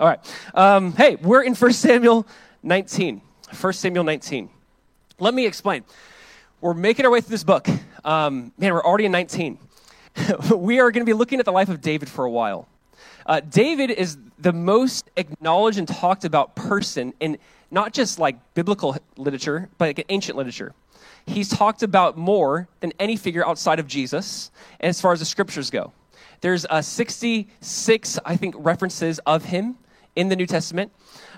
All right. Um, hey, we're in 1 Samuel 19. 1 Samuel 19. Let me explain. We're making our way through this book. Um, man, we're already in 19. we are going to be looking at the life of David for a while. Uh, David is the most acknowledged and talked about person in not just like biblical literature, but like ancient literature. He's talked about more than any figure outside of Jesus, and as far as the scriptures go. There's uh, 66, I think, references of him in the New Testament.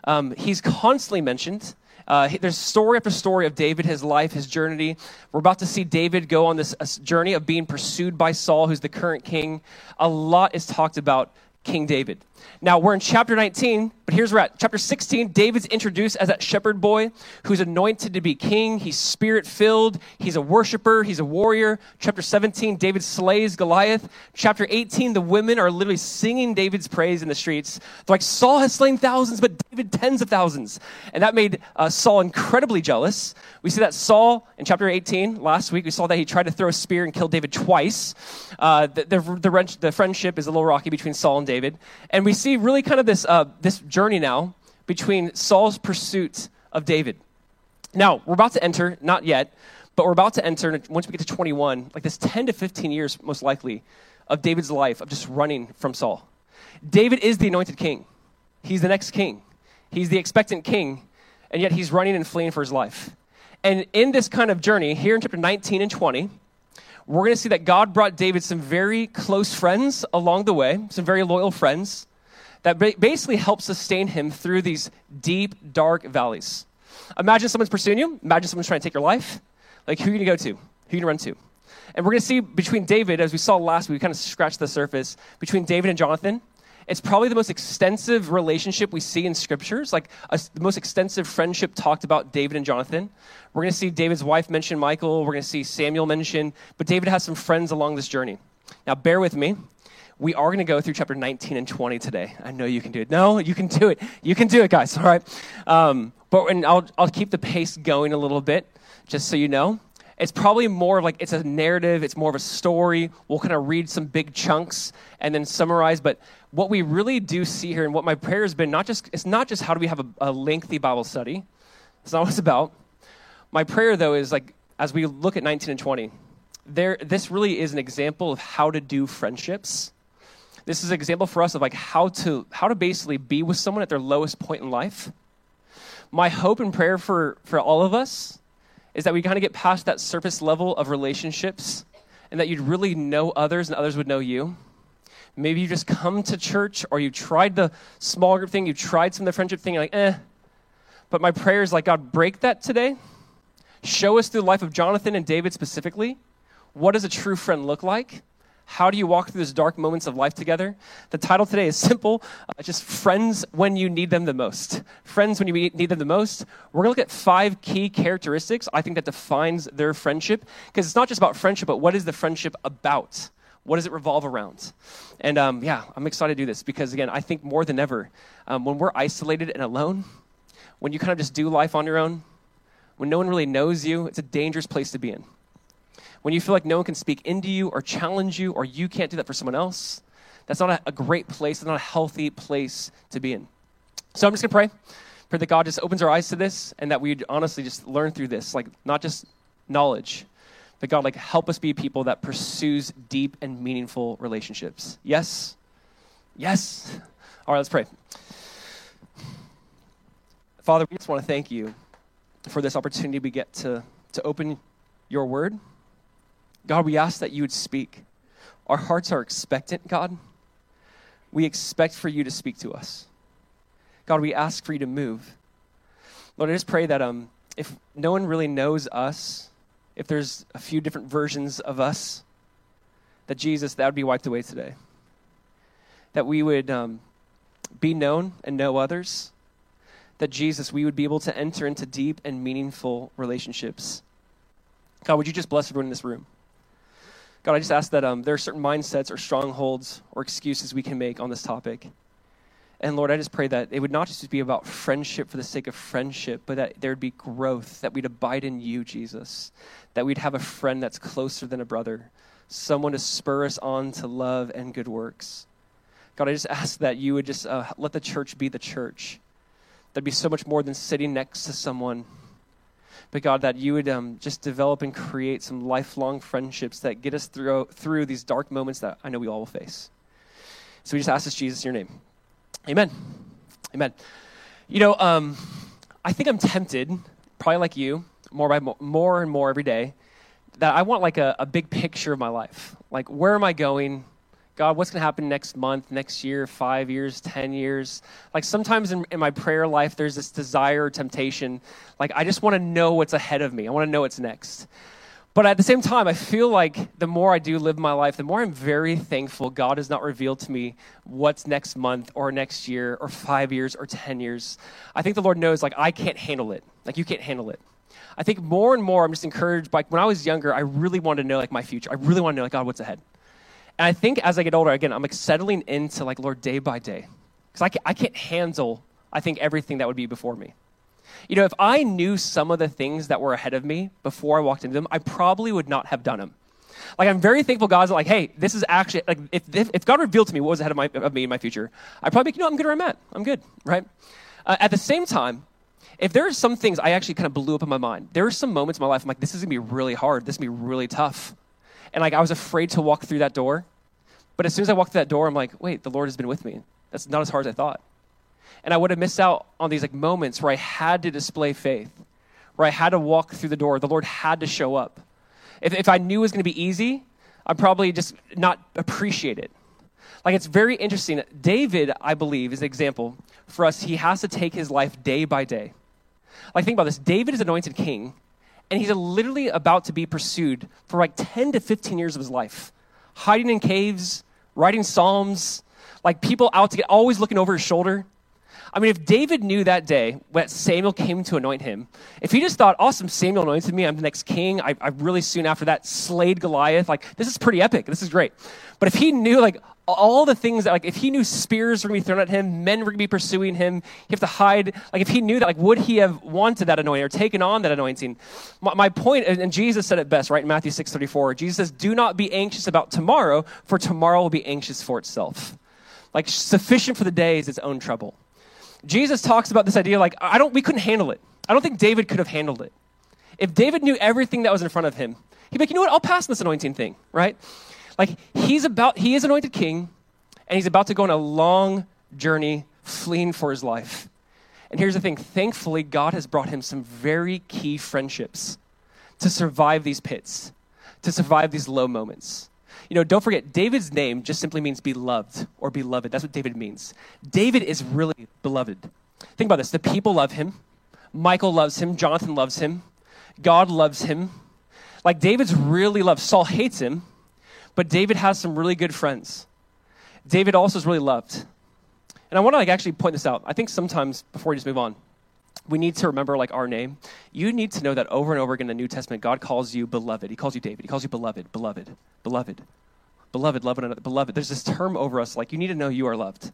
Um, he's constantly mentioned. Uh, there's story after story of David, his life, his journey. We're about to see David go on this journey of being pursued by Saul, who's the current king. A lot is talked about King David. Now, we're in chapter 19, but here's where we're at. Chapter 16, David's introduced as that shepherd boy who's anointed to be king. He's spirit filled. He's a worshiper. He's a warrior. Chapter 17, David slays Goliath. Chapter 18, the women are literally singing David's praise in the streets. They're like, Saul has slain thousands, but David tens of thousands. And that made uh, Saul incredibly jealous. We see that Saul in chapter 18, last week, we saw that he tried to throw a spear and kill David twice. Uh, the, the, the, the friendship is a little rocky between Saul and David. And we see see really kind of this, uh, this journey now between Saul's pursuit of David. Now, we're about to enter, not yet, but we're about to enter, once we get to 21, like this 10 to 15 years, most likely, of David's life of just running from Saul. David is the anointed king. He's the next king. He's the expectant king, and yet he's running and fleeing for his life. And in this kind of journey, here in chapter 19 and 20, we're going to see that God brought David some very close friends along the way, some very loyal friends that basically helps sustain him through these deep, dark valleys. Imagine someone's pursuing you. Imagine someone's trying to take your life. Like, who are you going to go to? Who are you going to run to? And we're going to see between David, as we saw last week, we kind of scratched the surface, between David and Jonathan, it's probably the most extensive relationship we see in scriptures, like a, the most extensive friendship talked about David and Jonathan. We're going to see David's wife mention Michal. We're going to see Samuel mention, but David has some friends along this journey. Now, bear with me we are going to go through chapter 19 and 20 today. I know you can do it. No, you can do it. You can do it, guys. All right. Um, but and I'll, I'll keep the pace going a little bit, just so you know. It's probably more like it's a narrative, it's more of a story. We'll kind of read some big chunks and then summarize. But what we really do see here, and what my prayer has been, not just it's not just how do we have a, a lengthy Bible study. It's not what it's about. My prayer, though, is like as we look at 19 and 20, there this really is an example of how to do friendships this is an example for us of like how to how to basically be with someone at their lowest point in life. My hope and prayer for for all of us is that we kind of get past that surface level of relationships and that you'd really know others and others would know you. Maybe you just come to church or you tried the small group thing, you tried some of the friendship thing, you're like, eh. But my prayer is like, God, break that today. Show us through the life of Jonathan and David specifically. What does a true friend look like? How do you walk through those dark moments of life together? The title today is simple uh, just friends when you need them the most. Friends when you need them the most. We're going to look at five key characteristics I think that defines their friendship. Because it's not just about friendship, but what is the friendship about? What does it revolve around? And um, yeah, I'm excited to do this because, again, I think more than ever, um, when we're isolated and alone, when you kind of just do life on your own, when no one really knows you, it's a dangerous place to be in when you feel like no one can speak into you or challenge you or you can't do that for someone else, that's not a, a great place. It's not a healthy place to be in. So I'm just going to pray. Pray that God just opens our eyes to this and that we'd honestly just learn through this, like not just knowledge, but God, like help us be people that pursues deep and meaningful relationships. Yes? Yes? All right, let's pray. Father, we just want to thank you for this opportunity we get to, to open your word. God, we ask that you would speak. Our hearts are expectant, God. We expect for you to speak to us. God, we ask for you to move. Lord, I just pray that um, if no one really knows us, if there's a few different versions of us, that Jesus, that would be wiped away today. That we would um, be known and know others. That Jesus, we would be able to enter into deep and meaningful relationships. God, would you just bless everyone in this room? God, I just ask that um, there are certain mindsets or strongholds or excuses we can make on this topic. And Lord, I just pray that it would not just be about friendship for the sake of friendship, but that there would be growth, that we'd abide in you, Jesus, that we'd have a friend that's closer than a brother, someone to spur us on to love and good works. God, I just ask that you would just uh, let the church be the church. That'd be so much more than sitting next to someone. But God, that you would um, just develop and create some lifelong friendships that get us through, through these dark moments that I know we all will face. So we just ask this, Jesus, in your name. Amen. Amen. You know, um, I think I'm tempted, probably like you, more by more and more every day, that I want like a, a big picture of my life. Like, where am I going? God, what's going to happen next month, next year, five years, 10 years? Like sometimes in, in my prayer life, there's this desire or temptation. Like, I just want to know what's ahead of me, I want to know what's next. But at the same time, I feel like the more I do live my life, the more I'm very thankful God has not revealed to me what's next month or next year or five years or 10 years. I think the Lord knows, like, I can't handle it. Like, you can't handle it. I think more and more I'm just encouraged by when I was younger, I really wanted to know, like, my future. I really want to know, like, God, what's ahead? And I think as I get older, again, I'm like settling into like, Lord, day by day. Because I can't, I can't handle, I think, everything that would be before me. You know, if I knew some of the things that were ahead of me before I walked into them, I probably would not have done them. Like, I'm very thankful God's like, hey, this is actually, like, if, if, if God revealed to me what was ahead of, my, of me in my future, I'd probably be, you know, I'm good where I'm at. I'm good, right? Uh, at the same time, if there are some things I actually kind of blew up in my mind, there are some moments in my life I'm like, this is gonna be really hard. This is gonna be really tough and like I was afraid to walk through that door. But as soon as I walked through that door, I'm like, wait, the Lord has been with me. That's not as hard as I thought. And I would have missed out on these like moments where I had to display faith, where I had to walk through the door. The Lord had to show up. If, if I knew it was going to be easy, I'd probably just not appreciate it. Like it's very interesting. David, I believe, is an example for us. He has to take his life day by day. Like think about this. David is anointed king, and he's literally about to be pursued for like 10 to 15 years of his life, hiding in caves, writing psalms, like people out to get, always looking over his shoulder. I mean, if David knew that day when Samuel came to anoint him, if he just thought, awesome, Samuel anointed me, I'm the next king, I, I really soon after that slayed Goliath, like, this is pretty epic, this is great. But if he knew, like, all the things that, like, if he knew spears were going to be thrown at him, men were going to be pursuing him, he have to hide. Like, if he knew that, like, would he have wanted that anointing or taken on that anointing? My, my point, and Jesus said it best, right, in Matthew 6 34, Jesus says, Do not be anxious about tomorrow, for tomorrow will be anxious for itself. Like, sufficient for the day is its own trouble. Jesus talks about this idea like, I don't, we couldn't handle it. I don't think David could have handled it. If David knew everything that was in front of him, he'd be like, you know what, I'll pass this anointing thing, right? Like he's about, he is anointed king, and he's about to go on a long journey fleeing for his life. And here's the thing thankfully, God has brought him some very key friendships to survive these pits, to survive these low moments. You know, don't forget, David's name just simply means beloved or beloved. That's what David means. David is really beloved. Think about this the people love him, Michal loves him, Jonathan loves him, God loves him. Like David's really loved. Saul hates him, but David has some really good friends. David also is really loved. And I want to like actually point this out. I think sometimes before we just move on, we need to remember like our name. You need to know that over and over again in the New Testament, God calls you beloved. He calls you David. He calls you beloved, beloved, beloved, beloved, love one another, beloved. There's this term over us like you need to know you are loved.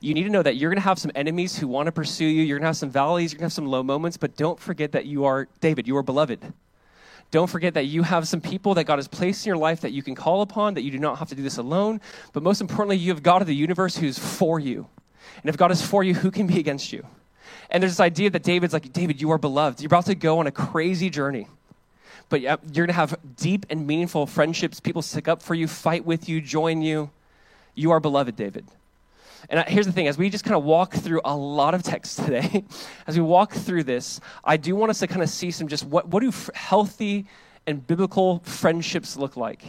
You need to know that you're going to have some enemies who want to pursue you. You're going to have some valleys. You're going to have some low moments, but don't forget that you are David. You are beloved. Don't forget that you have some people that God has placed in your life that you can call upon, that you do not have to do this alone. But most importantly, you have God of the universe who's for you. And if God is for you, who can be against you? And there's this idea that David's like, David, you are beloved. You're about to go on a crazy journey. But you're going to have deep and meaningful friendships. People stick up for you, fight with you, join you. You are beloved, David. And here's the thing as we just kind of walk through a lot of text today, as we walk through this, I do want us to kind of see some just what, what do healthy and biblical friendships look like?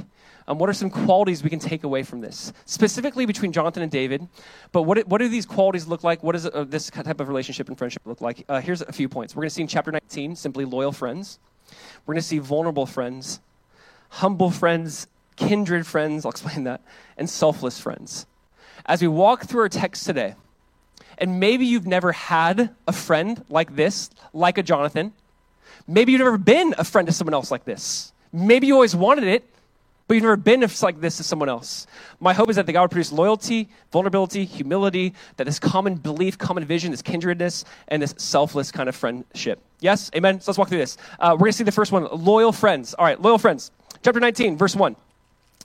Um, what are some qualities we can take away from this, specifically between Jonathan and David? But what, what do these qualities look like? What does uh, this type of relationship and friendship look like? Uh, here's a few points. We're going to see in chapter 19 simply loyal friends. We're going to see vulnerable friends, humble friends, kindred friends, I'll explain that, and selfless friends as we walk through our text today, and maybe you've never had a friend like this, like a Jonathan. Maybe you've never been a friend to someone else like this. Maybe you always wanted it, but you've never been like this to someone else. My hope is that the God would produce loyalty, vulnerability, humility, that this common belief, common vision, this kindredness, and this selfless kind of friendship. Yes? Amen? So let's walk through this. Uh, we're going to see the first one loyal friends. All right, loyal friends. Chapter 19, verse 1.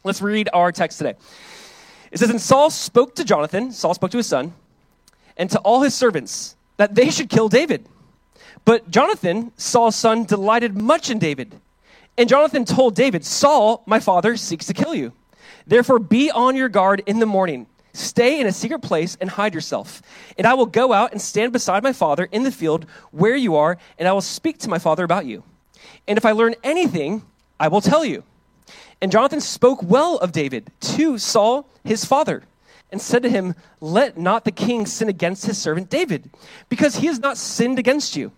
Let's read our text today. It says, And Saul spoke to Jonathan, Saul spoke to his son, and to all his servants that they should kill David. But Jonathan, Saul's son, delighted much in David. And Jonathan told David, Saul, my father, seeks to kill you. Therefore, be on your guard in the morning. Stay in a secret place and hide yourself. And I will go out and stand beside my father in the field where you are, and I will speak to my father about you. And if I learn anything, I will tell you. And Jonathan spoke well of David to Saul, his father, and said to him, Let not the king sin against his servant David, because he has not sinned against you,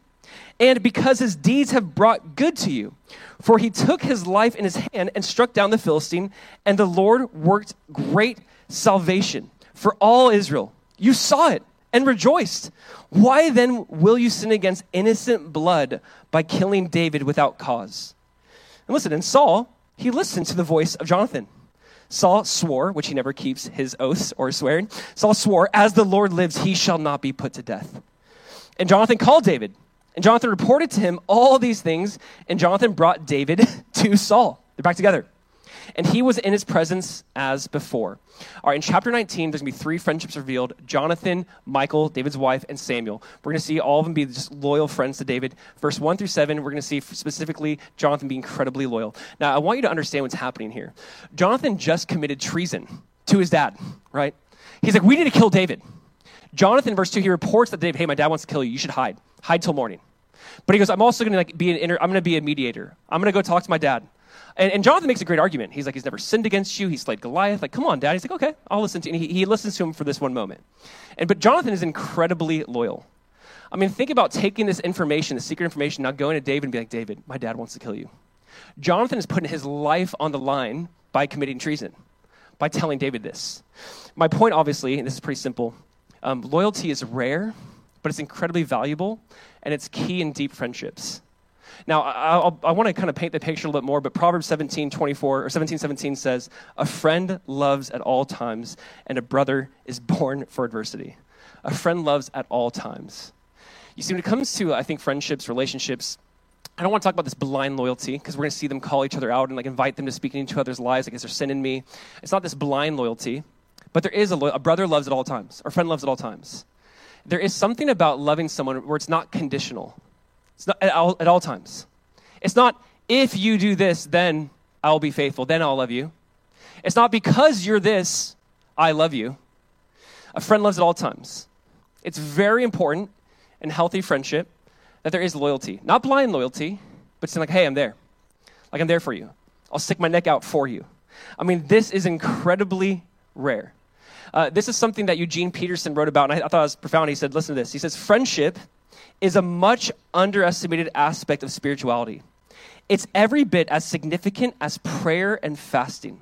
and because his deeds have brought good to you. For he took his life in his hand and struck down the Philistine, and the Lord worked great salvation for all Israel. You saw it and rejoiced. Why then will you sin against innocent blood by killing David without cause? And listen, and Saul, he listened to the voice of Jonathan. Saul swore, which he never keeps his oaths or swearing. Saul swore, As the Lord lives, he shall not be put to death. And Jonathan called David, and Jonathan reported to him all these things, and Jonathan brought David to Saul. They're back together and he was in his presence as before. All right, in chapter 19, there's going to be three friendships revealed Jonathan, Michal, David's wife, and Samuel. We're going to see all of them be just loyal friends to David. Verse 1 through 7, we're going to see specifically Jonathan be incredibly loyal. Now, I want you to understand what's happening here. Jonathan just committed treason to his dad, right? He's like, we need to kill David. Jonathan, verse 2, he reports that David, hey, my dad wants to kill you. You should hide. Hide till morning. But he goes, I'm also going to like be an inter- I'm going to be a mediator. I'm going to go talk to my dad. And, and, Jonathan makes a great argument. He's like, he's never sinned against you. He slayed Goliath. Like, come on, dad. He's like, okay, I'll listen to you. And he, he listens to him for this one moment. And, but Jonathan is incredibly loyal. I mean, think about taking this information, the secret information, now going to David and be like, David, my dad wants to kill you. Jonathan is putting his life on the line by committing treason, by telling David this. My point, obviously, and this is pretty simple um, loyalty is rare, but it's incredibly valuable, and it's key in deep friendships. Now, I, I want to kind of paint the picture a little bit more, but Proverbs 17, 24, or 17, 17 says, A friend loves at all times, and a brother is born for adversity. A friend loves at all times. You see, when it comes to, I think, friendships, relationships, I don't want to talk about this blind loyalty because we're going to see them call each other out and like invite them to speak into each other's lives. Like, is there sin in me? It's not this blind loyalty, but there is a, lo- a brother loves at all times, or a friend loves at all times. There is something about loving someone where it's not conditional. It's not at all, at all times. It's not if you do this, then I'll be faithful, then I'll love you. It's not because you're this, I love you. A friend loves at all times. It's very important in healthy friendship that there is loyalty. Not blind loyalty, but saying, like, hey, I'm there. Like, I'm there for you. I'll stick my neck out for you. I mean, this is incredibly rare. Uh, this is something that Eugene Peterson wrote about, and I, I thought it was profound. He said, listen to this. He says, friendship is a much underestimated aspect of spirituality. It's every bit as significant as prayer and fasting.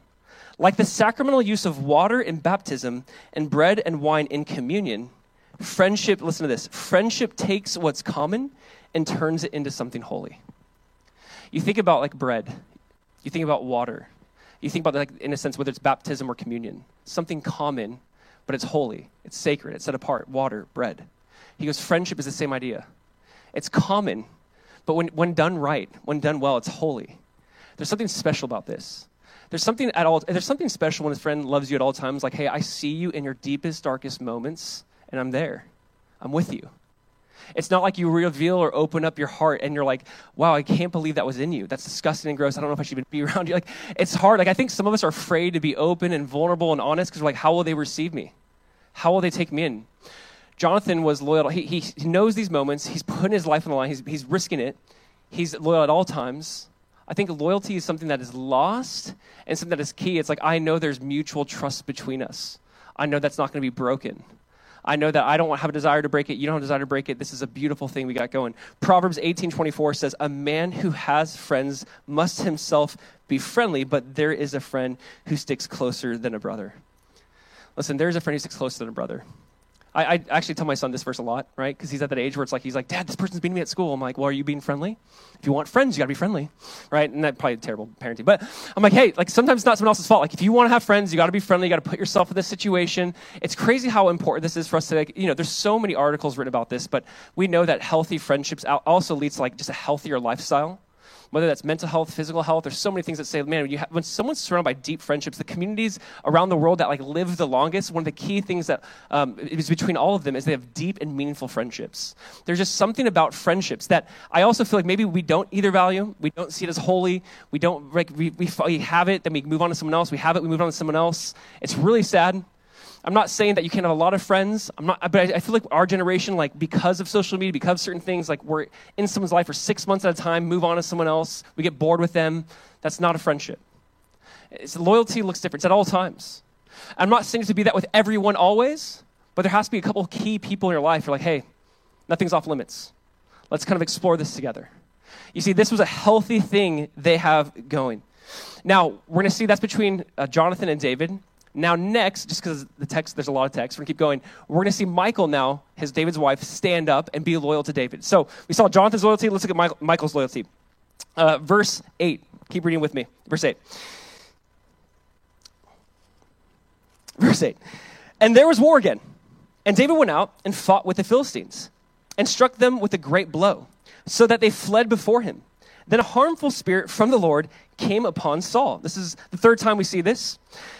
Like the sacramental use of water in baptism and bread and wine in communion, friendship, listen to this friendship takes what's common and turns it into something holy. You think about like bread, you think about water, you think about like in a sense whether it's baptism or communion, something common, but it's holy, it's sacred, it's set apart, water, bread. He goes, friendship is the same idea. It's common, but when, when done right, when done well, it's holy. There's something special about this. There's something at all. There's something special when a friend loves you at all times. Like, hey, I see you in your deepest, darkest moments, and I'm there. I'm with you. It's not like you reveal or open up your heart and you're like, wow, I can't believe that was in you. That's disgusting and gross. I don't know if I should even be around you. Like, it's hard. Like, I think some of us are afraid to be open and vulnerable and honest because we're like, how will they receive me? How will they take me in? Jonathan was loyal. He, he, he knows these moments. He's putting his life on the line. He's, he's risking it. He's loyal at all times. I think loyalty is something that is lost and something that is key. It's like, I know there's mutual trust between us. I know that's not going to be broken. I know that I don't have a desire to break it. You don't have a desire to break it. This is a beautiful thing we got going. Proverbs 18:24 says, "A man who has friends must himself be friendly, but there is a friend who sticks closer than a brother." Listen, there is a friend who sticks closer than a brother. I, I, actually tell my son this verse a lot, right? Because he's at that age where it's like, he's like, Dad, this person's beating me at school. I'm like, well, are you being friendly? If you want friends, you gotta be friendly, right? And that probably terrible parenting. But I'm like, hey, like sometimes it's not someone else's fault. Like if you wanna have friends, you gotta be friendly, you gotta put yourself in this situation. It's crazy how important this is for us to, like, you know, there's so many articles written about this, but we know that healthy friendships also leads to like just a healthier lifestyle whether that's mental health, physical health. There's so many things that say, man, when, when someone's surrounded by deep friendships, the communities around the world that like live the longest, one of the key things that um, is between all of them is they have deep and meaningful friendships. There's just something about friendships that I also feel like maybe we don't either value. We don't see it as holy. We don't like we, we, we have it, then we move on to someone else. We have it, we move on to someone else. It's really sad. I'm not saying that you can't have a lot of friends. I'm not, but I, I, feel like our generation, like because of social media, because of certain things, like we're in someone's life for six months at a time, move on to someone else, we get bored with them. That's not a friendship. It's, loyalty looks different. It's at all times. I'm not saying to be that with everyone always, but there has to be a couple key people in your life. You're like, hey, nothing's off limits. Let's kind of explore this together. You see, this was a healthy thing they have going. Now, we're going to see that's between uh, Jonathan and David. Now, next, just because the text, there's a lot of text, we're going to keep going. We're going to see Michal now, his David's wife, stand up and be loyal to David. So we saw Jonathan's loyalty. Let's look at Michal's loyalty. Uh, verse 8. Keep reading with me. Verse 8. Verse 8. And there was war again. And David went out and fought with the Philistines and struck them with a great blow, so that they fled before him. Then a harmful spirit from the Lord came upon Saul. This is the third time we see this,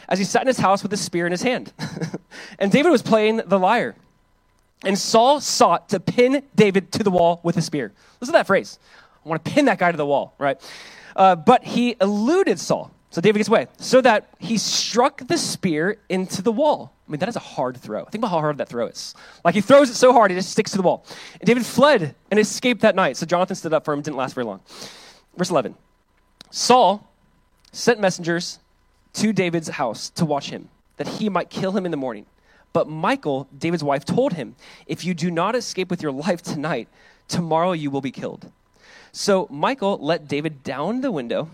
as he sat in his house with a spear in his hand. and David was playing the lyre. And Saul sought to pin David to the wall with a spear. Listen to that phrase. I want to pin that guy to the wall, right? Uh, but he eluded Saul. So David gets away. So that he struck the spear into the wall. I mean, that is a hard throw. Think about how hard that throw is. Like he throws it so hard, it just sticks to the wall. And David fled and escaped that night. So Jonathan stood up for him. Didn't last very long. Verse 11 Saul sent messengers to David's house to watch him, that he might kill him in the morning. But Michal, David's wife, told him, If you do not escape with your life tonight, tomorrow you will be killed. So Michal let David down the window,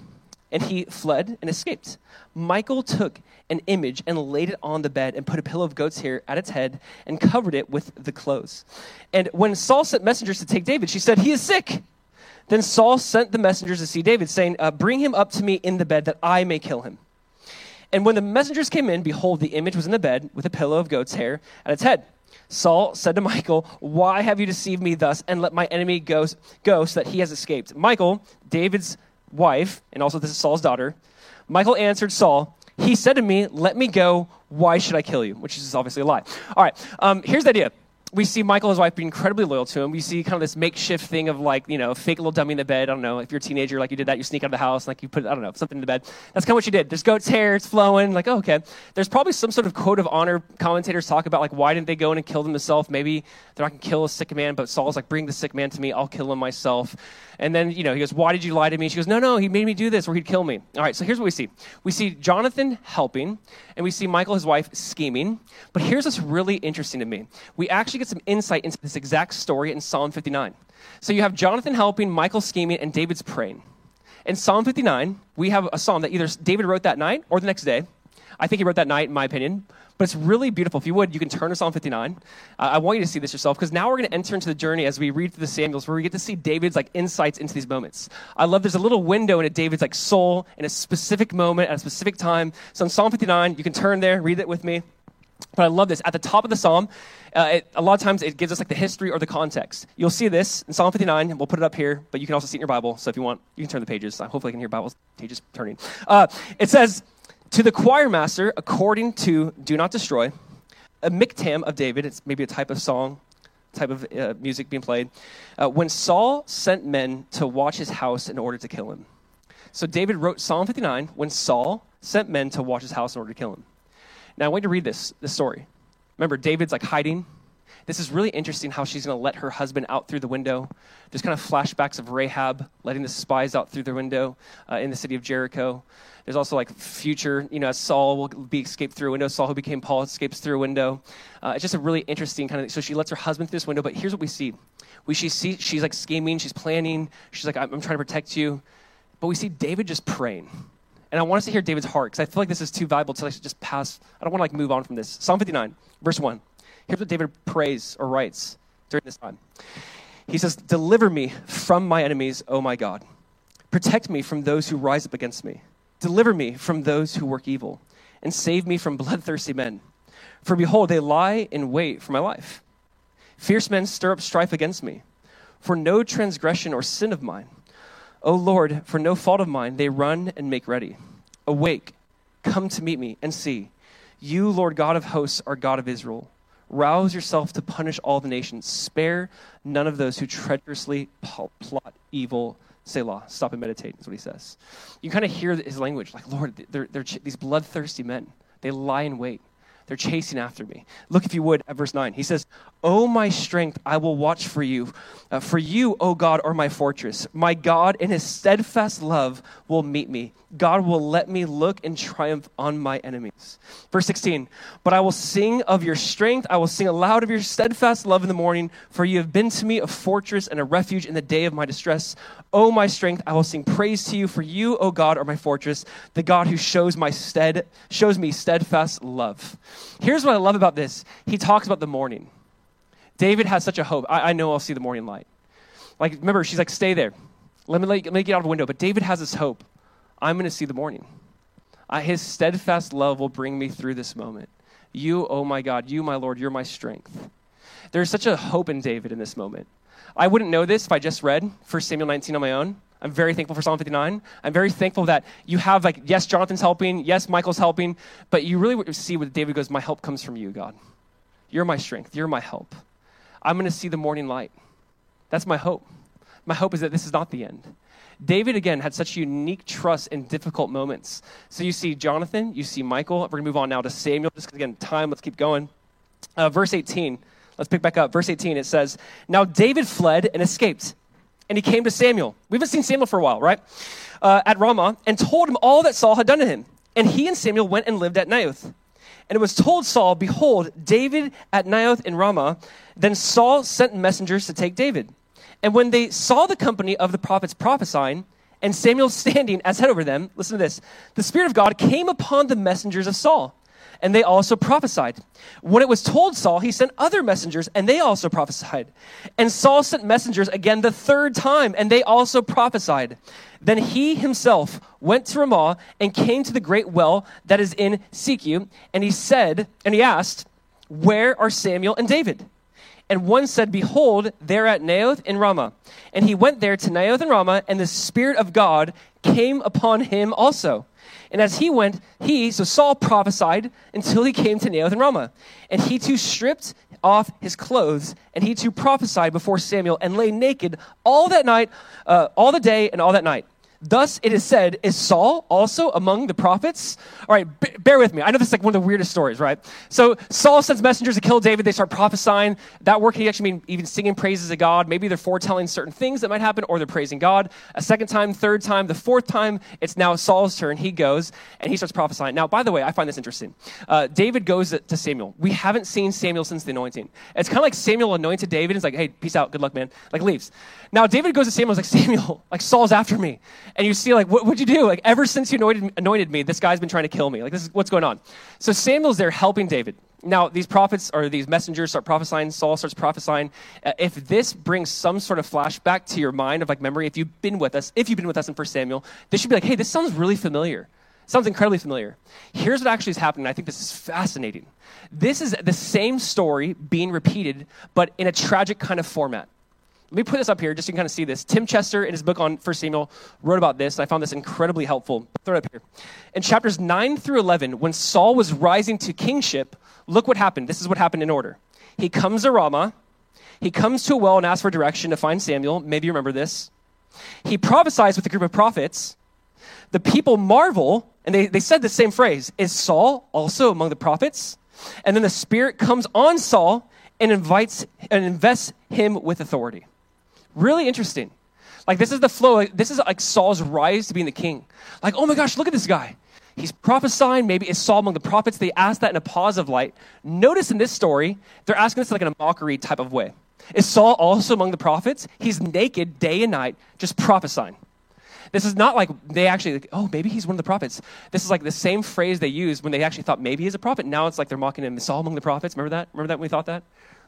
and he fled and escaped. Michal took an image and laid it on the bed and put a pillow of goat's hair at its head and covered it with the clothes. And when Saul sent messengers to take David, she said, He is sick. Then Saul sent the messengers to see David, saying, uh, Bring him up to me in the bed that I may kill him. And when the messengers came in, behold, the image was in the bed with a pillow of goat's hair at its head. Saul said to Michal, Why have you deceived me thus and let my enemy go, go so that he has escaped? Michal, David's wife, and also this is Saul's daughter, Michal answered Saul, He said to me, Let me go. Why should I kill you? Which is obviously a lie. All right, um, here's the idea we see Michal, his wife, be incredibly loyal to him. We see kind of this makeshift thing of like, you know, fake little dummy in the bed. I don't know. If you're a teenager, like you did that, you sneak out of the house, like you put, I don't know, something in the bed. That's kind of what you did. There's goat's hair, it's flowing. Like, oh, okay. There's probably some sort of code of honor. Commentators talk about like, why didn't they go in and kill them themselves? Maybe they're not going to kill a sick man, but Saul's like, bring the sick man to me. I'll kill him myself. And then, you know, he goes, Why did you lie to me? She goes, No, no, he made me do this or he'd kill me. All right, so here's what we see we see Jonathan helping, and we see Michal, his wife, scheming. But here's what's really interesting to me we actually get some insight into this exact story in Psalm 59. So you have Jonathan helping, Michal scheming, and David's praying. In Psalm 59, we have a psalm that either David wrote that night or the next day. I think he wrote that night, in my opinion. But it's really beautiful. If you would, you can turn to Psalm 59. Uh, I want you to see this yourself because now we're going to enter into the journey as we read through the Samuels where we get to see David's like insights into these moments. I love there's a little window into David's like soul in a specific moment at a specific time. So in Psalm 59, you can turn there, read it with me. But I love this. At the top of the psalm, uh, it, a lot of times it gives us like the history or the context. You'll see this in Psalm 59. We'll put it up here, but you can also see it in your Bible. So if you want, you can turn the pages. Hopefully, I can hear Bible pages turning. Uh, it says, To the choir master, according to Do Not Destroy, a miktam of David. It's maybe a type of song, type of uh, music being played. Uh, when Saul sent men to watch his house in order to kill him. So David wrote Psalm 59 when Saul sent men to watch his house in order to kill him. Now I want you to read this, this story. Remember, David's like hiding. This is really interesting how she's going to let her husband out through the window. There's kind of flashbacks of Rahab letting the spies out through the window uh, in the city of Jericho. There's also like future, you know, as Saul will be escaped through a window. Saul, who became Paul, escapes through a window. Uh, it's just a really interesting kind of. So she lets her husband through this window. But here's what we see: we she see she's like scheming, she's planning, she's like, I'm, I'm trying to protect you. But we see David just praying. And I want us to hear David's heart because I feel like this is too valuable to like just pass. I don't want to like move on from this. Psalm 59, verse 1. Here's what David prays or writes during this time. He says, Deliver me from my enemies, O my God. Protect me from those who rise up against me. Deliver me from those who work evil, and save me from bloodthirsty men. For behold, they lie in wait for my life. Fierce men stir up strife against me, for no transgression or sin of mine. O Lord, for no fault of mine, they run and make ready. Awake, come to meet me, and see. You, Lord God of hosts, are God of Israel. Rouse yourself to punish all the nations. Spare none of those who treacherously plot evil. Selah. Stop and meditate, is what he says. You kind of hear his language like, Lord, they're, they're these bloodthirsty men. They lie in wait. They're chasing after me. Look, if you would, at verse 9. He says, O my strength, I will watch for you. Uh, for you, O God, are my fortress. My God, in his steadfast love, will meet me. God will let me look in triumph on my enemies. Verse 16, but I will sing of your strength. I will sing aloud of your steadfast love in the morning, for you have been to me a fortress and a refuge in the day of my distress. O my strength, I will sing praise to you, for you, O God, are my fortress, the God who shows my stead, shows me steadfast love. Here's what I love about this. He talks about the morning. David has such a hope. I, I know I'll see the morning light. Like, remember, she's like, stay there. Let me, let, let me get out of the window. But David has this hope. I'm going to see the morning. His steadfast love will bring me through this moment. You, oh my God, you, my Lord, you're my strength. There's such a hope in David in this moment. I wouldn't know this if I just read 1 Samuel 19 on my own. I'm very thankful for Psalm 59. I'm very thankful that you have, like, yes, Jonathan's helping, yes, Michal's helping, but you really see what David goes, My help comes from you, God. You're my strength, you're my help. I'm going to see the morning light. That's my hope. My hope is that this is not the end. David, again, had such unique trust in difficult moments. So you see Jonathan, you see Michal. We're going to move on now to Samuel, just because, again, time, let's keep going. Uh, verse 18, let's pick back up. Verse 18, it says, Now David fled and escaped, and he came to Samuel. We haven't seen Samuel for a while, right? Uh, at Ramah, and told him all that Saul had done to him. And he and Samuel went and lived at Naioth. And it was told Saul, Behold, David at Naioth in Ramah. Then Saul sent messengers to take David. And when they saw the company of the prophets prophesying, and Samuel standing as head over them, listen to this the Spirit of God came upon the messengers of Saul, and they also prophesied. When it was told Saul, he sent other messengers, and they also prophesied. And Saul sent messengers again the third time, and they also prophesied. Then he himself went to Ramah and came to the great well that is in Secu, and he said, and he asked, Where are Samuel and David? And one said, Behold, they're at Naioth in Ramah. And he went there to Naioth in Ramah, and the Spirit of God came upon him also. And as he went, he, so Saul prophesied until he came to Naioth in Ramah. And he too stripped off his clothes, and he too prophesied before Samuel and lay naked all that night, uh, all the day and all that night. Thus it is said, is Saul also among the prophets? All right, b- bear with me. I know this is like one of the weirdest stories, right? So Saul sends messengers to kill David. They start prophesying. That word can actually mean even singing praises to God. Maybe they're foretelling certain things that might happen, or they're praising God. A second time, third time, the fourth time, it's now Saul's turn. He goes and he starts prophesying. Now, by the way, I find this interesting. Uh, David goes to Samuel. We haven't seen Samuel since the anointing. It's kind of like Samuel anointed David. It's like, hey, peace out, good luck, man. Like leaves. Now David goes to Samuel. He's like, Samuel, like Saul's after me and you see like what would you do? Like ever since you anointed, anointed me this guy's been trying to kill me. Like this is what's going on. So samuel's there helping david. Now these prophets or these messengers start prophesying saul starts prophesying. Uh, if this brings some sort of flashback to your mind of like memory if you've been with us if you've been with us in first samuel this should be like hey this sounds really familiar. Sounds incredibly familiar. Here's what actually is happening. I think this is fascinating. This is the same story being repeated but in a tragic kind of format let me put this up here just so you can kind of see this. Tim Chester, in his book on First Samuel, wrote about this. I found this incredibly helpful. Throw it up here. In chapters 9 through 11, when Saul was rising to kingship, look what happened. This is what happened in order. He comes to Ramah. He comes to a well and asks for direction to find Samuel. Maybe you remember this. He prophesies with a group of prophets. The people marvel, and they, they said the same phrase Is Saul also among the prophets? And then the Spirit comes on Saul and invites and invests him with authority. Really interesting. Like, this is the flow. This is like Saul's rise to being the king. Like, oh my gosh, look at this guy. He's prophesying. Maybe is Saul among the prophets? They ask that in a pause of light. Notice in this story, they're asking this like in a mockery type of way. Is Saul also among the prophets? He's naked day and night, just prophesying. This is not like they actually, like, oh, maybe he's one of the prophets. This is like the same phrase they used when they actually thought maybe he's a prophet. Now it's like they're mocking him. Saul among the prophets? Remember that? Remember that when we thought that?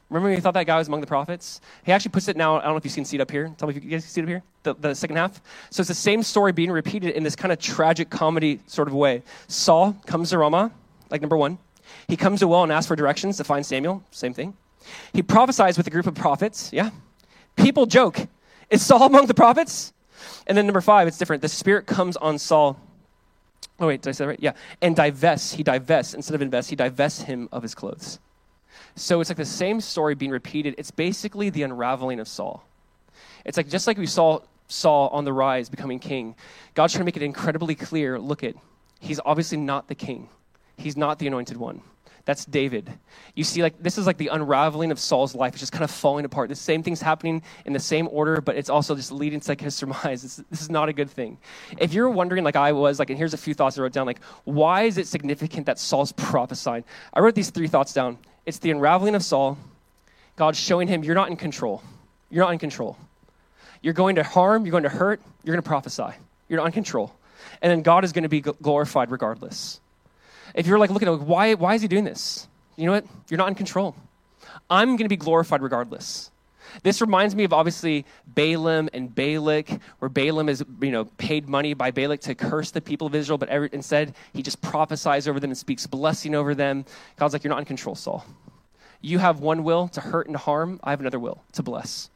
Remember when we thought that guy was among the prophets? He actually puts it now. I don't know if you can see it up here. Tell me if you guys see it up here. The, the second half. So it's the same story being repeated in this kind of tragic comedy sort of way. Saul comes to Ramah, like number one. He comes to well and asks for directions to find Samuel. Same thing. He prophesies with a group of prophets. Yeah. People joke. Is Saul among the prophets? And then number five, it's different. The Spirit comes on Saul. Oh, wait, did I say that right? Yeah. And divests. He divests. Instead of invest, he divests him of his clothes. So it's like the same story being repeated. It's basically the unraveling of Saul. It's like just like we saw Saul on the rise becoming king, God's trying to make it incredibly clear look at, he's obviously not the king. He's not the anointed one. That's David. You see, like, this is like the unraveling of Saul's life. It's just kind of falling apart. The same thing's happening in the same order, but it's also just leading to like his surmise. It's, this is not a good thing. If you're wondering, like I was, like, and here's a few thoughts I wrote down, like, why is it significant that Saul's prophesying? I wrote these three thoughts down. It's the unraveling of Saul, God showing him, you're not in control. You're not in control. You're going to harm, you're going to hurt, you're going to prophesy. You're not in control. And then God is going to be glorified regardless. If you're like looking at why, why is he doing this? You know what? You're not in control. I'm going to be glorified regardless. This reminds me of obviously Balaam and Balak, where Balaam is you know paid money by Balak to curse the people of Israel, but every, instead he just prophesies over them and speaks blessing over them. God's like, you're not in control, Saul. You have one will to hurt and harm. I have another will to bless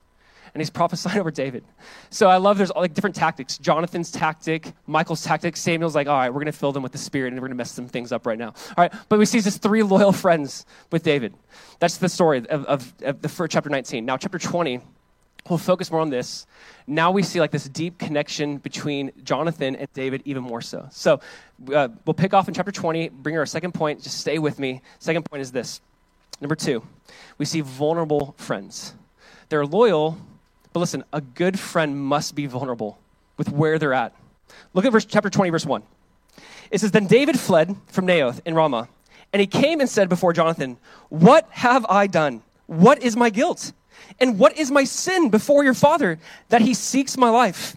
and he's prophesying over David. So I love there's all like different tactics. Jonathan's tactic, Michal's tactic. Samuel's like, all right, we're to fill them with the Spirit and we're to mess some things up right now. All right, but we see these three loyal friends with David. That's the story of, of, of the first chapter 19. Now, chapter 20, we'll focus more on this. Now we see like this deep connection between Jonathan and David, even more so. So uh, we'll pick off in chapter 20, bring our second point. Just stay with me. Second point is this. Number two, we see vulnerable friends. They're loyal, but listen, a good friend must be vulnerable with where they're at. Look at verse, chapter 20, verse 1. It says, Then David fled from Naioth in Ramah, and he came and said before Jonathan, What have I done? What is my guilt? And what is my sin before your father that he seeks my life?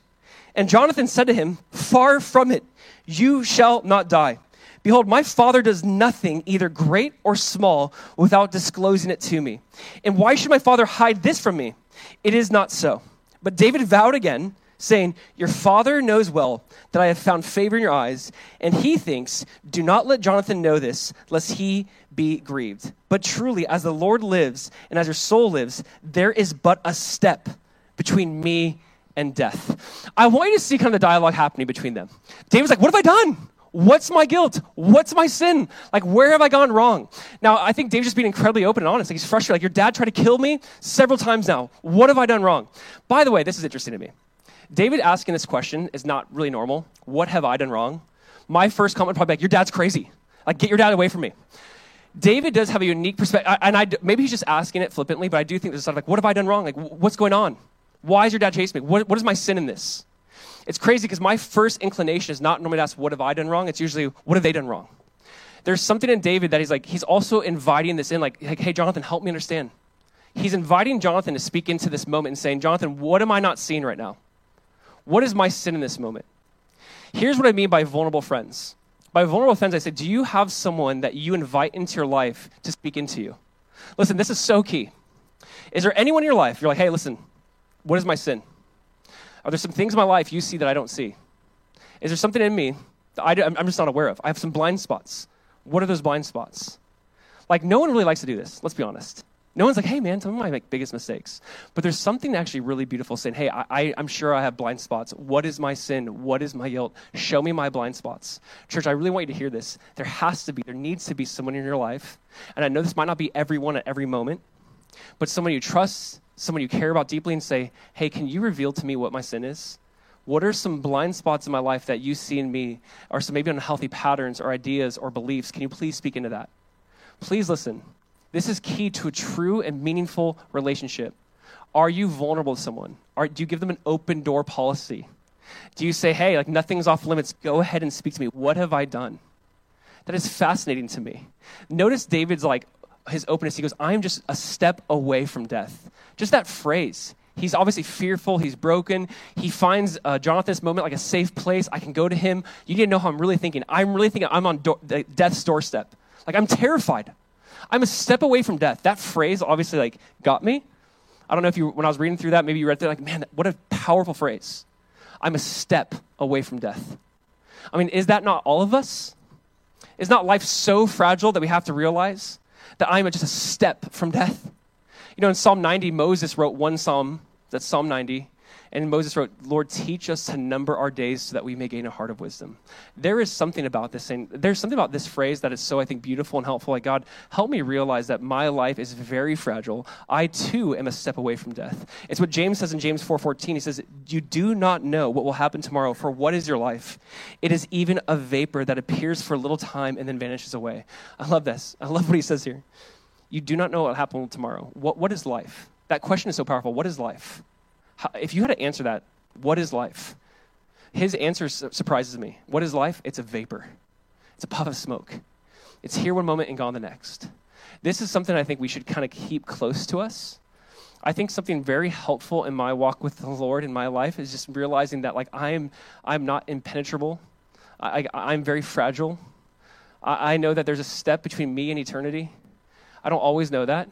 And Jonathan said to him, Far from it, you shall not die. Behold, my father does nothing, either great or small, without disclosing it to me. And why should my father hide this from me? It is not so. But David vowed again, saying, Your father knows well that I have found favor in your eyes, and he thinks, Do not let Jonathan know this, lest he be grieved. But truly, as the Lord lives, and as your soul lives, there is but a step between me and death. I want you to see kind of the dialogue happening between them. David's like, What have I done? What's my guilt? What's my sin? Like, where have I gone wrong? Now, I think Dave's just being incredibly open and honest. Like, he's frustrated. Like, your dad tried to kill me several times now. What have I done wrong? By the way, this is interesting to me. David asking this question is not really normal. What have I done wrong? My first comment probably like, your dad's crazy. Like, get your dad away from me. David does have a unique perspective, and I, maybe he's just asking it flippantly, but I do think there's sort of like, what have I done wrong? Like, what's going on? Why is your dad chasing me? What, what is my sin in this? It's crazy because my first inclination is not normally to ask, what have I done wrong? It's usually, what have they done wrong? There's something in David that he's like, he's also inviting this in, like, like hey, Jonathan, help me understand. He's inviting Jonathan to speak into this moment and saying, Jonathan, what am I not seeing right now? What is my sin in this moment? Here's what I mean by vulnerable friends. By vulnerable friends, I say, do you have someone that you invite into your life to speak into you? Listen, this is so key. Is there anyone in your life you're like, hey, listen, what is my sin? Are there some things in my life you see that I don't see? Is there something in me that I, am just not aware of? I have some blind spots. What are those blind spots? Like, no one really likes to do this, let's be honest. No one's like, hey, man, tell me my biggest mistakes. But there's something actually really beautiful saying, hey, I, I'm sure I have blind spots. What is my sin? What is my guilt? Show me my blind spots. Church, I really want you to hear this. There has to be, there needs to be someone in your life. And I know this might not be everyone at every moment, but someone you trust, someone you care about deeply and say, hey, can you reveal to me what my sin is? What are some blind spots in my life that you see in me, or some maybe unhealthy patterns or ideas or beliefs? Can you please speak into that? Please listen. This is key to a true and meaningful relationship. Are you vulnerable to someone? Are, do you give them an open door policy? Do you say, hey, like nothing's off limits, go ahead and speak to me? What have I done? That is fascinating to me. Notice David's like, his openness. He goes, I'm just a step away from death. Just that phrase. He's obviously fearful. He's broken. He finds uh, Jonathan's moment like a safe place. I can go to him. You need to know how I'm really thinking. I'm really thinking I'm on do- death's doorstep. Like I'm terrified. I'm a step away from death. That phrase obviously like got me. I don't know if you, when I was reading through that, maybe you read through like, man, what a powerful phrase. I'm a step away from death. I mean, is that not all of us? Is not life so fragile that we have to realize that I am just a step from death? You know, in Psalm 90, Moses wrote one psalm, that's Psalm 90, And Moses wrote, Lord, teach us to number our days so that we may gain a heart of wisdom. There is something about this, and there's something about this phrase that is so, I think, beautiful and helpful. Like, God, help me realize that my life is very fragile. I too am a step away from death. It's what James says in James 4:14. He says, You do not know what will happen tomorrow, for what is your life? It is even a vapor that appears for a little time and then vanishes away. I love this. I love what he says here. You do not know what will happen tomorrow. What, what is life? That question is so powerful. What is life? How, if you had to answer that, what is life? His answer su- surprises me. What is life? It's a vapor, it's a puff of smoke. It's here one moment and gone the next. This is something I think we should kind of keep close to us. I think something very helpful in my walk with the Lord in my life is just realizing that like I'm I'm not impenetrable. I, I, am very fragile. I, I know that there's a step between me and eternity. I don't always know that.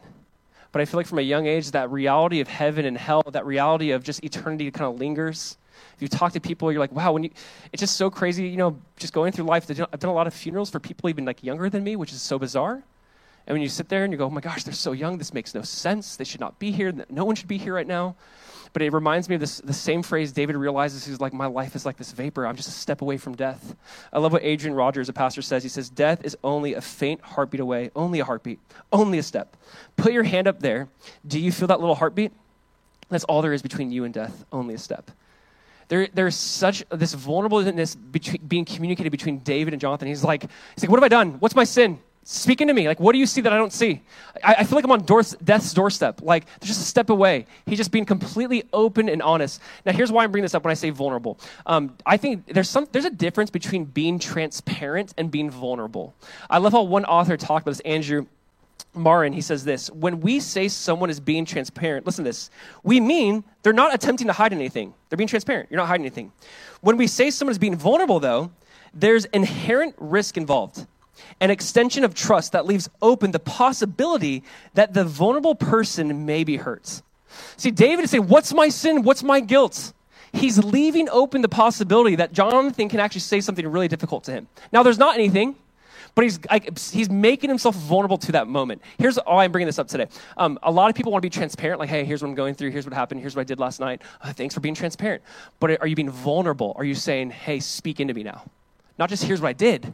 But I feel like from a young age, that reality of heaven and hell, that reality of just eternity kind of lingers. If you talk to people, you're like, wow, when you, it's just so crazy, you know, just going through life. I've done a lot of funerals for people even like younger than me, which is so bizarre. And when you sit there and you go, oh my gosh, they're so young, this makes no sense. They should not be here. No one should be here right now. But it reminds me of this, the same phrase David realizes he's like, my life is like this vapor. I'm just a step away from death. I love what Adrian Rogers, a pastor, says. He says, Death is only a faint heartbeat away, only a heartbeat, only a step. Put your hand up there. Do you feel that little heartbeat? That's all there is between you and death, only a step. There, there's such this vulnerableness between, being communicated between David and Jonathan. He's like, he's like, what have I done? What's my sin? Speaking to me. Like, what do you see that I don't see? I, I feel like I'm on door, death's doorstep. Like, just a step away. He's just being completely open and honest. Now, here's why I'm bringing this up when I say vulnerable. Um, I think there's some there's a difference between being transparent and being vulnerable. I love how one author talked about this, Andrew. Marrin, he says this When we say someone is being transparent, listen to this, we mean they're not attempting to hide anything. They're being transparent. You're not hiding anything. When we say someone is being vulnerable, though, there's inherent risk involved an extension of trust that leaves open the possibility that the vulnerable person may be hurt. See, David is saying, What's my sin? What's my guilt? He's leaving open the possibility that Jonathan can actually say something really difficult to him. Now, there's not anything, but he's, like, he's making himself vulnerable to that moment. Here's why I'm bringing this up today. Um, a lot of people want to be transparent, like, hey, here's what I'm going through, here's what happened, here's what I did last night. Uh, thanks for being transparent. But are you being vulnerable? Are you saying, hey, speak into me now? Not just here's what I did,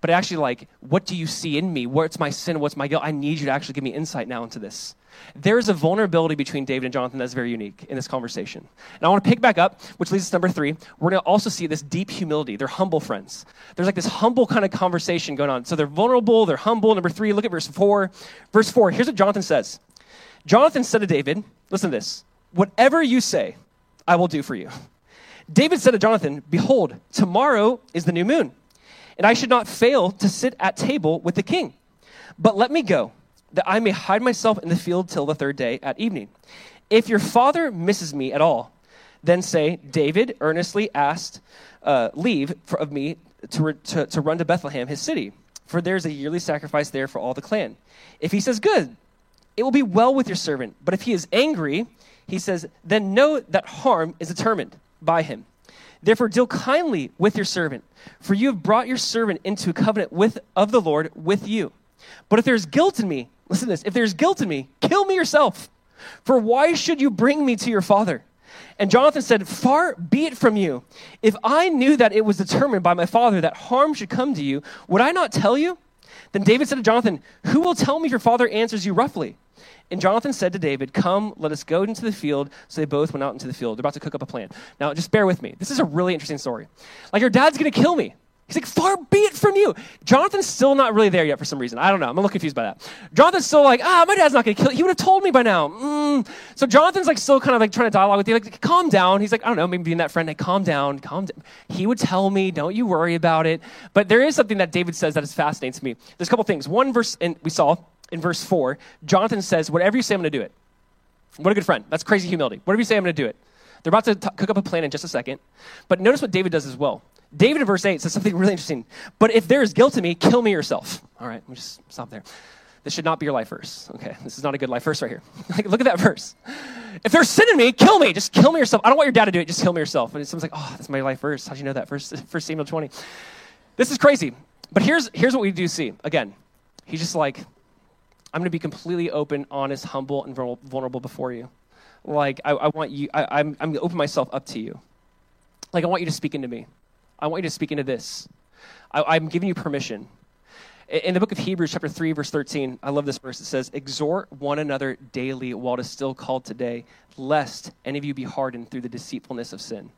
but actually like what do you see in me? What's my sin? What's my guilt? I need you to actually give me insight now into this. There's a vulnerability between david and jonathan that's very unique in this conversation. And i want to pick back up which leads us to number three. We're going to also see this deep humility. They're humble friends. There's like this humble kind of conversation going on. So they're vulnerable they're humble. Number three look at verse four. Verse four here's what jonathan says. Jonathan said to david listen to this whatever you say i will do for you. David said to jonathan behold tomorrow is the new moon and I should not fail to sit at table with the king. But let me go, that I may hide myself in the field till the third day at evening. If your father misses me at all, then say, David earnestly asked uh, leave for, of me to, to, to run to Bethlehem, his city, for there's a yearly sacrifice there for all the clan. If he says, Good, it will be well with your servant. But if he is angry, he says, Then know that harm is determined by him. Therefore, deal kindly with your servant, for you have brought your servant into a covenant with, of the Lord with you. But if there's guilt in me, listen to this if there's guilt in me, kill me yourself. For why should you bring me to your father? And Jonathan said, Far be it from you. If I knew that it was determined by my father that harm should come to you, would I not tell you? Then David said to Jonathan, Who will tell me if your father answers you roughly? And Jonathan said to David, Come, let us go into the field. So they both went out into the field. They're about to cook up a plan. Now, just bear with me. This is a really interesting story. Like, your dad's going to kill me. He's like, far be it from you. Jonathan's still not really there yet for some reason. I don't know. I'm a little confused by that. Jonathan's still like, ah, my dad's not going to kill you. He would have told me by now. Mm. So Jonathan's like still kind of like trying to dialogue with you, like, calm down. He's like, I don't know, maybe being that friend, like, calm down, calm down. He would tell me, don't you worry about it. But there is something that David says that is fascinating to me. There's a couple things. One verse, and we saw in verse 4, Jonathan says, Whatever you say, I'm going to do it. What a good friend. That's crazy humility. Whatever you say, I'm going to do it. They're about to t- cook up a plan in just a second. But notice what David does as well. David in verse 8 says something really interesting. But if there is guilt in me, kill me yourself. All right, let me just stop there. This should not be your life verse. Okay, this is not a good life verse right here. like, look at that verse. If there's sin in me, kill me. Just kill me yourself. I don't want your dad to do it. Just kill me yourself. And someone's like, oh, that's my life verse. How'd you know that? First, First Samuel 20. This is crazy. But here's, here's what we do see. Again, he's just like, I'm going to be completely open, honest, humble, and vulnerable before you. Like, I, I want you, I, I'm, I'm going to open myself up to you. Like, I want you to speak into me. I want you to speak into this. I, I'm giving you permission. In the book of Hebrews, chapter 3, verse 13, I love this verse. It says, Exhort one another daily while it is still called today, lest any of you be hardened through the deceitfulness of sin.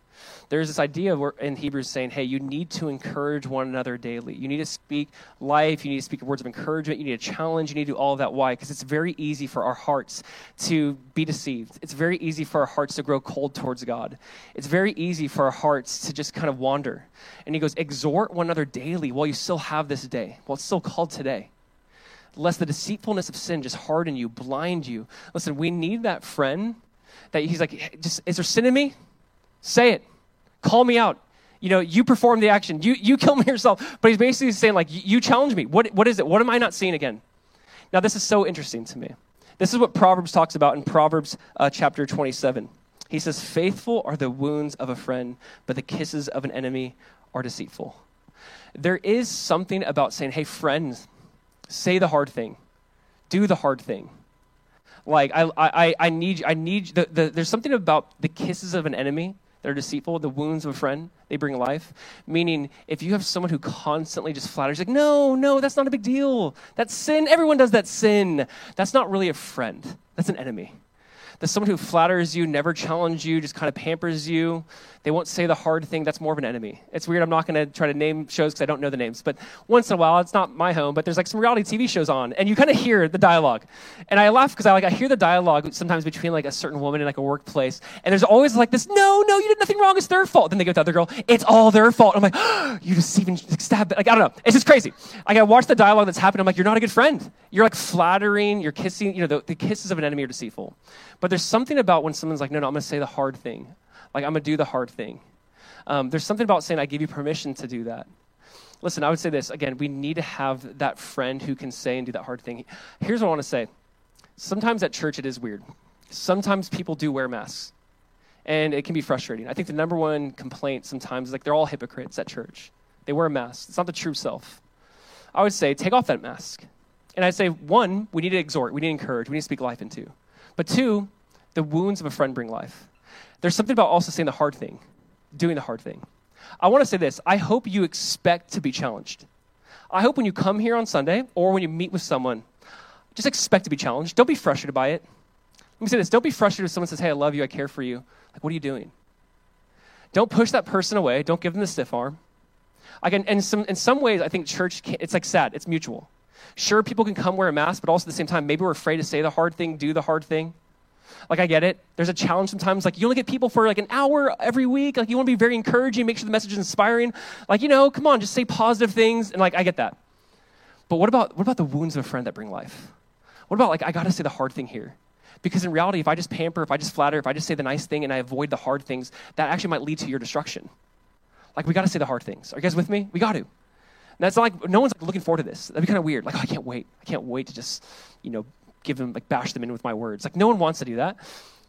There's this idea in Hebrews saying, hey, you need to encourage one another daily. You need to speak life. You need to speak words of encouragement. You need to challenge. You need to do all of that. Why? Because it's very easy for our hearts to be deceived. It's very easy for our hearts to grow cold towards God. It's very easy for our hearts to just kind of wander. And he goes, exhort one another daily while you still have this day, while it's still called today lest the deceitfulness of sin just harden you, blind you. Listen, we need that friend that he's like, just is there sin in me? Say it. Call me out. You know, you perform the action. You, you kill me yourself. But he's basically saying, like, you challenge me. What, what is it? What am I not seeing again? Now, this is so interesting to me. This is what Proverbs talks about in Proverbs uh, chapter 27. He says, Faithful are the wounds of a friend, but the kisses of an enemy are deceitful. There is something about saying, Hey, friends, say the hard thing, do the hard thing. Like, I, I, I need, I need the, the, there's something about the kisses of an enemy that are deceitful, the wounds of a friend, they bring life. Meaning, if you have someone who constantly just flatters, like, no, no, that's not a big deal. That's sin. Everyone does that sin. That's not really a friend, that's an enemy. That's someone who flatters you, never challenges you, just kind of pampers you. They won't say the hard thing. That's more of an enemy. It's weird. I'm not going to try to name shows because I don't know the names. But once in a while, it's not my home, but there's like some reality TV shows on, and you kind of hear the dialogue. And I laugh because I like I hear the dialogue sometimes between like a certain woman in like a workplace, and there's always like this, no, no, you did nothing wrong. It's their fault. Then they go to the other girl, it's all their fault. I'm like, oh, you just even stab. Like I don't know. It's just crazy. Like I watch the dialogue that's happening. I'm like, you're not a good friend. You're like flattering. You're kissing. You know, the, the kisses of an enemy are deceitful. But there's something about when someone's like, no, no, I'm going to say the hard thing. Like I'm going to do the hard thing. Um, there's something about saying, I give you permission to do that. Listen, I would say this again, we need to have that friend who can say and do that hard thing. Here's what I want to say sometimes at church it is weird. Sometimes people do wear masks, and it can be frustrating. I think the number one complaint sometimes is like they're all hypocrites at church. They wear a mask, it's not the true self. I would say, take off that mask. And I'd say, one, we need to exhort, we need to encourage, we need to speak life into. But two, the wounds of a friend bring life. There's something about also saying the hard thing doing the hard thing. I want to say this I hope you expect to be challenged. I hope when you come here on Sunday or when you meet with someone, just expect to be challenged. Don't be frustrated by it. Let me say this don't be frustrated if someone says, Hey, I love you, I care for you. Like, what are you doing? Don't push that person away. Don't give them the stiff arm. Again, in some, in some ways, I think church, it's like sad, it's mutual. Sure, people can come wear a mask, but also at the same time, maybe we're afraid to say the hard thing, do the hard thing. Like, I get it. There's a challenge sometimes. Like, you only get people for like an hour every week. Like, you want to be very encouraging, make sure the message is inspiring. Like, you know, come on, just say positive things. And like, I get that. But what about, what about the wounds of a friend that bring life? What about, like, I got to say the hard thing here? Because in reality, if I just pamper, if I just flatter, if I just say the nice thing and I avoid the hard things, that actually might lead to your destruction. Like, we got to say the hard things. Are you guys with me? We got to. And that's like, no one's like looking forward to this. That'd be kind of weird. Like, oh, I can't wait. I can't wait to just, you know, give them, like, bash them in with my words. Like, no one wants to do that.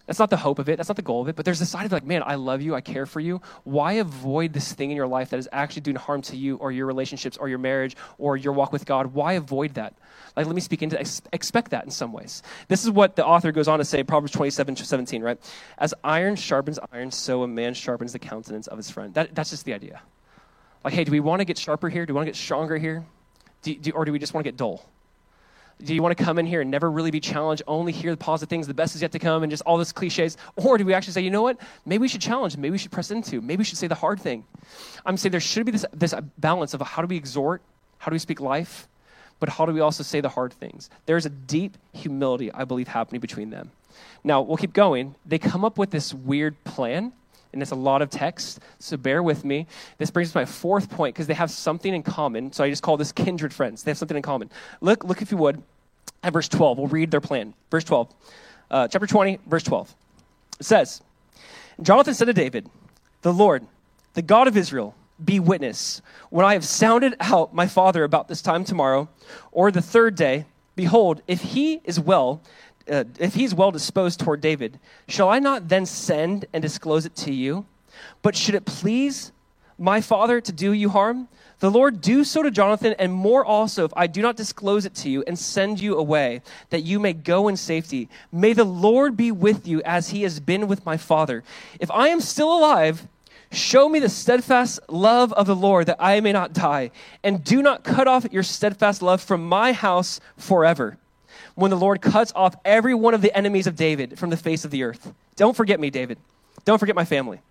That's not the hope of it. That's not the goal of it. But there's this side of like, man, I love you. I care for you. Why avoid this thing in your life that is actually doing harm to you or your relationships or your marriage or your walk with God? Why avoid that? Like, let me speak into ex- expect that in some ways. This is what the author goes on to say, Proverbs 27, 17, right? As iron sharpens iron, so a man sharpens the countenance of his friend. That, that's just the idea. Like, hey, do we want to get sharper here? Do we want to get stronger here? Do, do, or do we just want to get dull? Do you want to come in here and never really be challenged, only hear the positive things, the best is yet to come, and just all this cliches? Or do we actually say, you know what? Maybe we should challenge, maybe we should press into, maybe we should say the hard thing. I'm saying there should be this, this uh, balance of how do we exhort, how do we speak life, but how do we also say the hard things? There's a deep humility, I believe, happening between them. Now, we'll keep going. They come up with this weird plan, and it's a lot of text, so bear with me. This brings us to my fourth point because they have something in common. So I just call this kindred friends. They have something in common. Look, look if you would, at verse 12. We'll read their plan. Verse 12, uh, chapter 20, verse 12. It says, Jonathan said to David, The Lord, the God of Israel, be witness. When I have sounded out my father about this time tomorrow, or the third day, behold, if he is well, uh, if he's well disposed toward David, shall I not then send and disclose it to you? But should it please my father, to do you harm? The Lord do so to Jonathan, and more also, if I do not disclose it to you and send you away, that you may go in safety. May the Lord be with you as he has been with my father. If I am still alive, show me the steadfast love of the Lord, that I may not die. And do not cut off your steadfast love from my house forever. When the Lord cuts off every one of the enemies of David from the face of the earth. Don't forget me, David. Don't forget my family.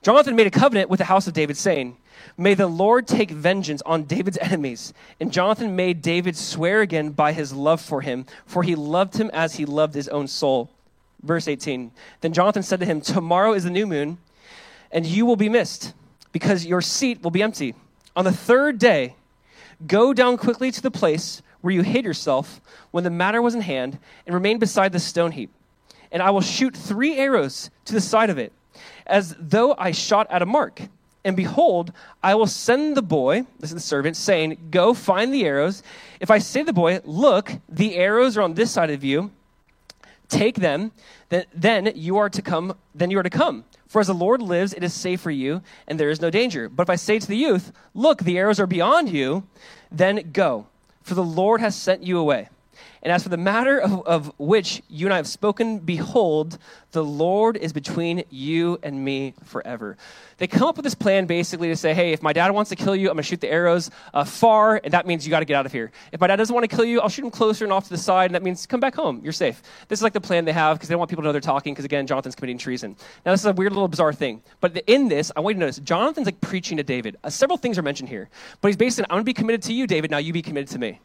Jonathan made a covenant with the house of David, saying, May the Lord take vengeance on David's enemies. And Jonathan made David swear again by his love for him, for he loved him as he loved his own soul. Verse 18 Then Jonathan said to him, Tomorrow is the new moon, and you will be missed, because your seat will be empty. On the third day, go down quickly to the place where you hid yourself when the matter was in hand, and remain beside the stone heap. And I will shoot three arrows to the side of it as though I shot at a mark. And behold, I will send the boy, this is the servant, saying, Go find the arrows. If I say to the boy, Look, the arrows are on this side of you, take them, then, then you are to come, then you are to come. For as the Lord lives, it is safe for you, and there is no danger. But if I say to the youth, Look, the arrows are beyond you, then go, for the Lord has sent you away. And as for the matter of, of which you and I have spoken, behold, the Lord is between you and me forever. They come up with this plan basically to say, hey, if my dad wants to kill you, I'm going to shoot the arrows uh, far, and that means you got to get out of here. If my dad doesn't want to kill you, I'll shoot him closer and off to the side, and that means come back home. You're safe. This is like the plan they have because they don't want people to know they're talking because, again, Jonathan's committing treason. Now, this is a weird little bizarre thing. But in this, I want you to notice Jonathan's like preaching to David. Uh, several things are mentioned here. But he's basically, I'm going to be committed to you, David. Now you be committed to me.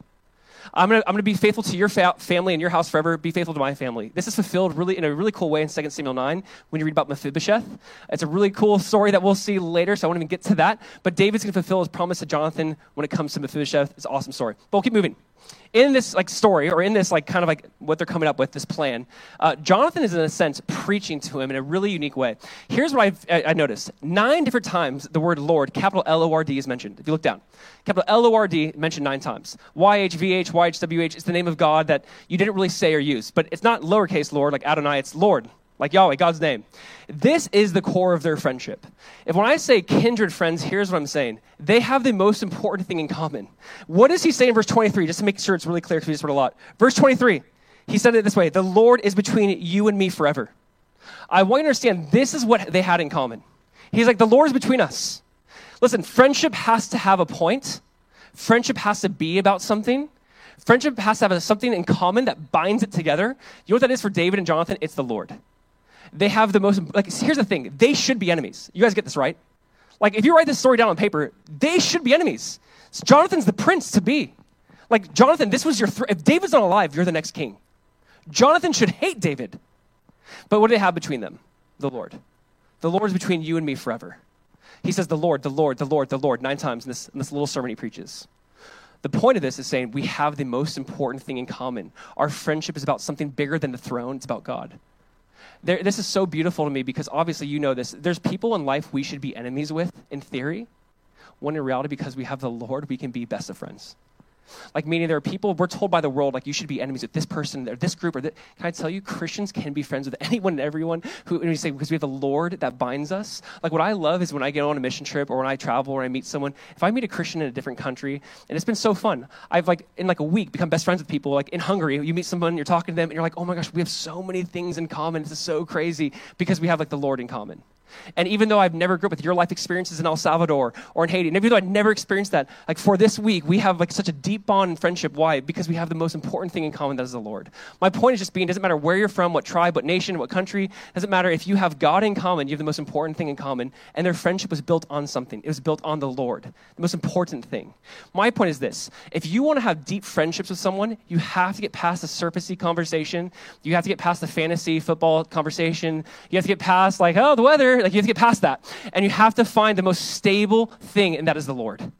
I'm going to I'm gonna be faithful to your fa- family and your house forever. Be faithful to my family. This is fulfilled really in a really cool way in 2 Samuel 9 when you read about Mephibosheth. It's a really cool story that we'll see later, so I won't even get to that. But David's going to fulfill his promise to Jonathan when it comes to Mephibosheth. It's an awesome story. But we'll keep moving in this like story or in this like kind of like what they're coming up with this plan uh, jonathan is in a sense preaching to him in a really unique way. Here's what I've, I, noticed. Nine different times the word lord capital l-o-r-d is mentioned. If you look down. Capital l-o-r-d mentioned nine times. Y-h-v-h y-h-w-h is the name of god that you didn't really say or use. But it's not lowercase lord like adonai it's lord like Yahweh, God's name. This is the core of their friendship. If when I say kindred friends, here's what I'm saying. They have the most important thing in common. What does he say in verse 23? Just to make sure it's really clear because we just read a lot. Verse 23, he said it this way The Lord is between you and me forever. I want you to understand this is what they had in common. He's like, The Lord is between us. Listen, friendship has to have a point, friendship has to be about something. Friendship has to have something in common that binds it together. You know what that is for David and Jonathan? It's the Lord they have the most, like, here's the thing they should be enemies. You guys get this right? Like, if you write this story down on paper, they should be enemies. So Jonathan's the prince to be. Like, Jonathan, this was your, th- if David's not alive, you're the next king. Jonathan should hate David. But what do they have between them? The Lord. The Lord is between you and me forever. He says, The Lord, the Lord, the Lord, the Lord, nine times in this, in this little sermon he preaches. The point of this is saying we have the most important thing in common. Our friendship is about something bigger than the throne, it's about God there, this is so beautiful to me because obviously you know this. There's people in life we should be enemies with in theory, when in reality, because we have the Lord, we can be best of friends. Like, meaning there are people, we're told by the world, like, you should be enemies with this person or this group or that. Can I tell you, Christians can be friends with anyone and everyone who, and we say, because we have the Lord that binds us. Like, what I love is when I get on a mission trip or when I travel or I meet someone, if I meet a Christian in a different country, and it's been so fun. I've, like, in like a week, become best friends with people. Like, in Hungary, you meet someone, you're talking to them, and you're like, oh my gosh, we have so many things in common. This is so crazy because we have, like, the Lord in common. And even though I've never grew up with your life experiences in El Salvador or in Haiti, and even though I've never experienced that, like for this week, we have like such a deep bond and friendship. Why? Because we have the most important thing in common, that is the Lord. My point is just being, doesn't matter where you're from, what tribe, what nation, what country, doesn't matter if you have God in common, you have the most important thing in common, and their friendship was built on something. It was built on the Lord, the most important thing. My point is this if you want to have deep friendships with someone, you have to get past the surfacey conversation. You have to get past the fantasy football conversation. You have to get past, like, oh, the weather. Like, you have to get past that. And you have to find the most stable thing, and that is the Lord. You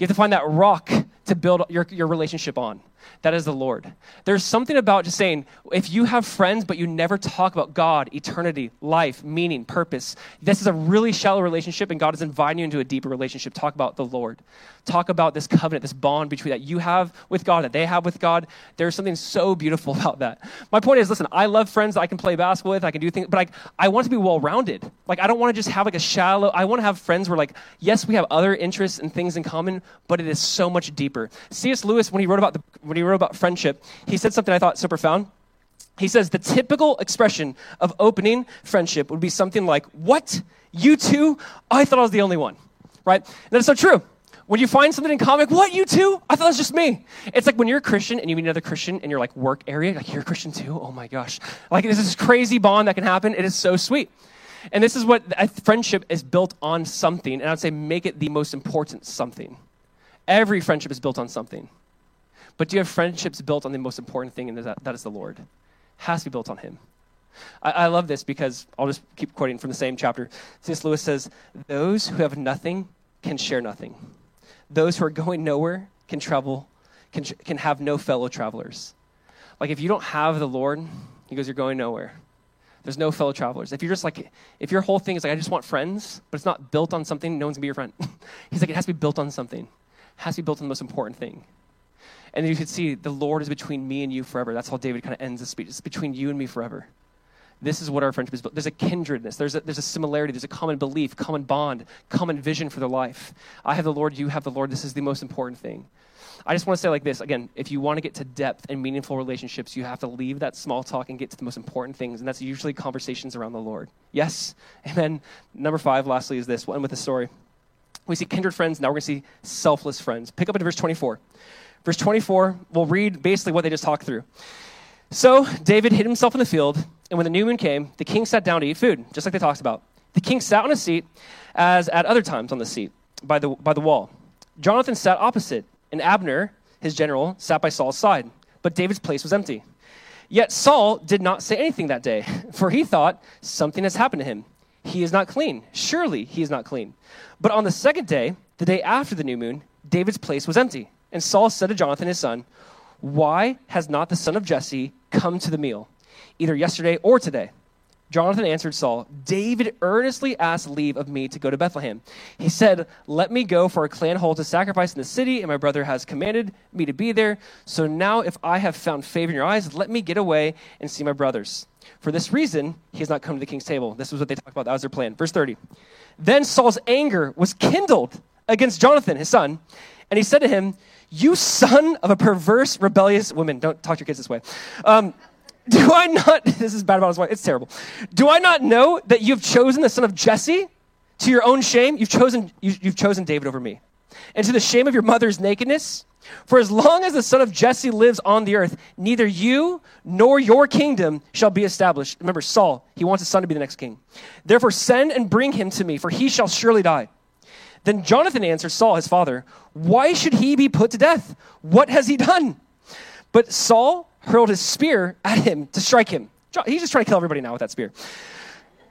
have to find that rock to build your, your relationship on. That is the Lord. There's something about just saying, if you have friends, but you never talk about God, eternity, life, meaning, purpose, this is a really shallow relationship, and God is inviting you into a deeper relationship. Talk about the Lord. Talk about this covenant, this bond between that you have with God, that they have with God. There's something so beautiful about that. My point is, listen, I love friends that I can play basketball with, I can do things, but like, I want to be well rounded. Like, I don't want to just have like a shallow, I want to have friends where, like, yes, we have other interests and things in common, but it is so much deeper. C.S. Lewis, when he wrote about the, when he wrote about friendship, he said something I thought so profound. He says the typical expression of opening friendship would be something like, What? You too? I thought I was the only one. Right? And that's so true. When you find something in common, what, you too? I thought it was just me. It's like when you're a Christian and you meet another Christian in your like work area, like you're a Christian too? Oh my gosh. Like there's this crazy bond that can happen. It is so sweet. And this is what friendship is built on something. And I would say make it the most important something. Every friendship is built on something. But do you have friendships built on the most important thing, and that, that is the Lord? It has to be built on Him. I, I love this because I'll just keep quoting from the same chapter. C.S. Lewis says, Those who have nothing can share nothing. Those who are going nowhere can travel, can, can have no fellow travelers. Like if you don't have the Lord, he goes, You're going nowhere. There's no fellow travelers. If you're just like, if your whole thing is like, I just want friends, but it's not built on something, no one's gonna be your friend. He's like, it has to be built on something. It has to be built on the most important thing. And you can see the Lord is between me and you forever. That's how David kind of ends the speech. It's between you and me forever. This is what our friendship is built. There's a kindredness. There's a, there's a similarity. There's a common belief, common bond, common vision for their life. I have the Lord. You have the Lord. This is the most important thing. I just want to say like this again, if you want to get to depth and meaningful relationships, you have to leave that small talk and get to the most important things, and that's usually conversations around the Lord. Yes? Amen. Number five, lastly, is this. We'll end with a story. We see kindred friends, now we're going to see selfless friends. Pick up in verse 24. Verse 24, we'll read basically what they just talked through. So David hid himself in the field, and when the new moon came, the king sat down to eat food, just like they talked about. The king sat on a seat, as at other times on the seat, by the, by the wall. Jonathan sat opposite, and Abner, his general, sat by Saul's side, but David's place was empty. Yet Saul did not say anything that day, for he thought, Something has happened to him. He is not clean. Surely he is not clean. But on the second day, the day after the new moon, David's place was empty. And Saul said to Jonathan his son, Why has not the son of Jesse come to the meal, either yesterday or today? Jonathan answered Saul, David earnestly asked leave of me to go to Bethlehem. He said, Let me go for a clan hold to sacrifice in the city, and my brother has commanded me to be there. So now, if I have found favor in your eyes, let me get away and see my brothers. For this reason, he has not come to the king's table. This was what they talked about. That was their plan. Verse 30. Then Saul's anger was kindled against Jonathan, his son, and he said to him, You son of a perverse, rebellious woman. Don't talk to your kids this way. Um, do I not, this is bad about his wife, it's terrible. Do I not know that you've chosen the son of Jesse to your own shame? You've chosen, you, you've chosen David over me. And to the shame of your mother's nakedness? For as long as the son of Jesse lives on the earth, neither you nor your kingdom shall be established. Remember, Saul, he wants his son to be the next king. Therefore, send and bring him to me, for he shall surely die. Then Jonathan answered Saul, his father, Why should he be put to death? What has he done? But Saul hurled his spear at him to strike him. He's just trying to kill everybody now with that spear.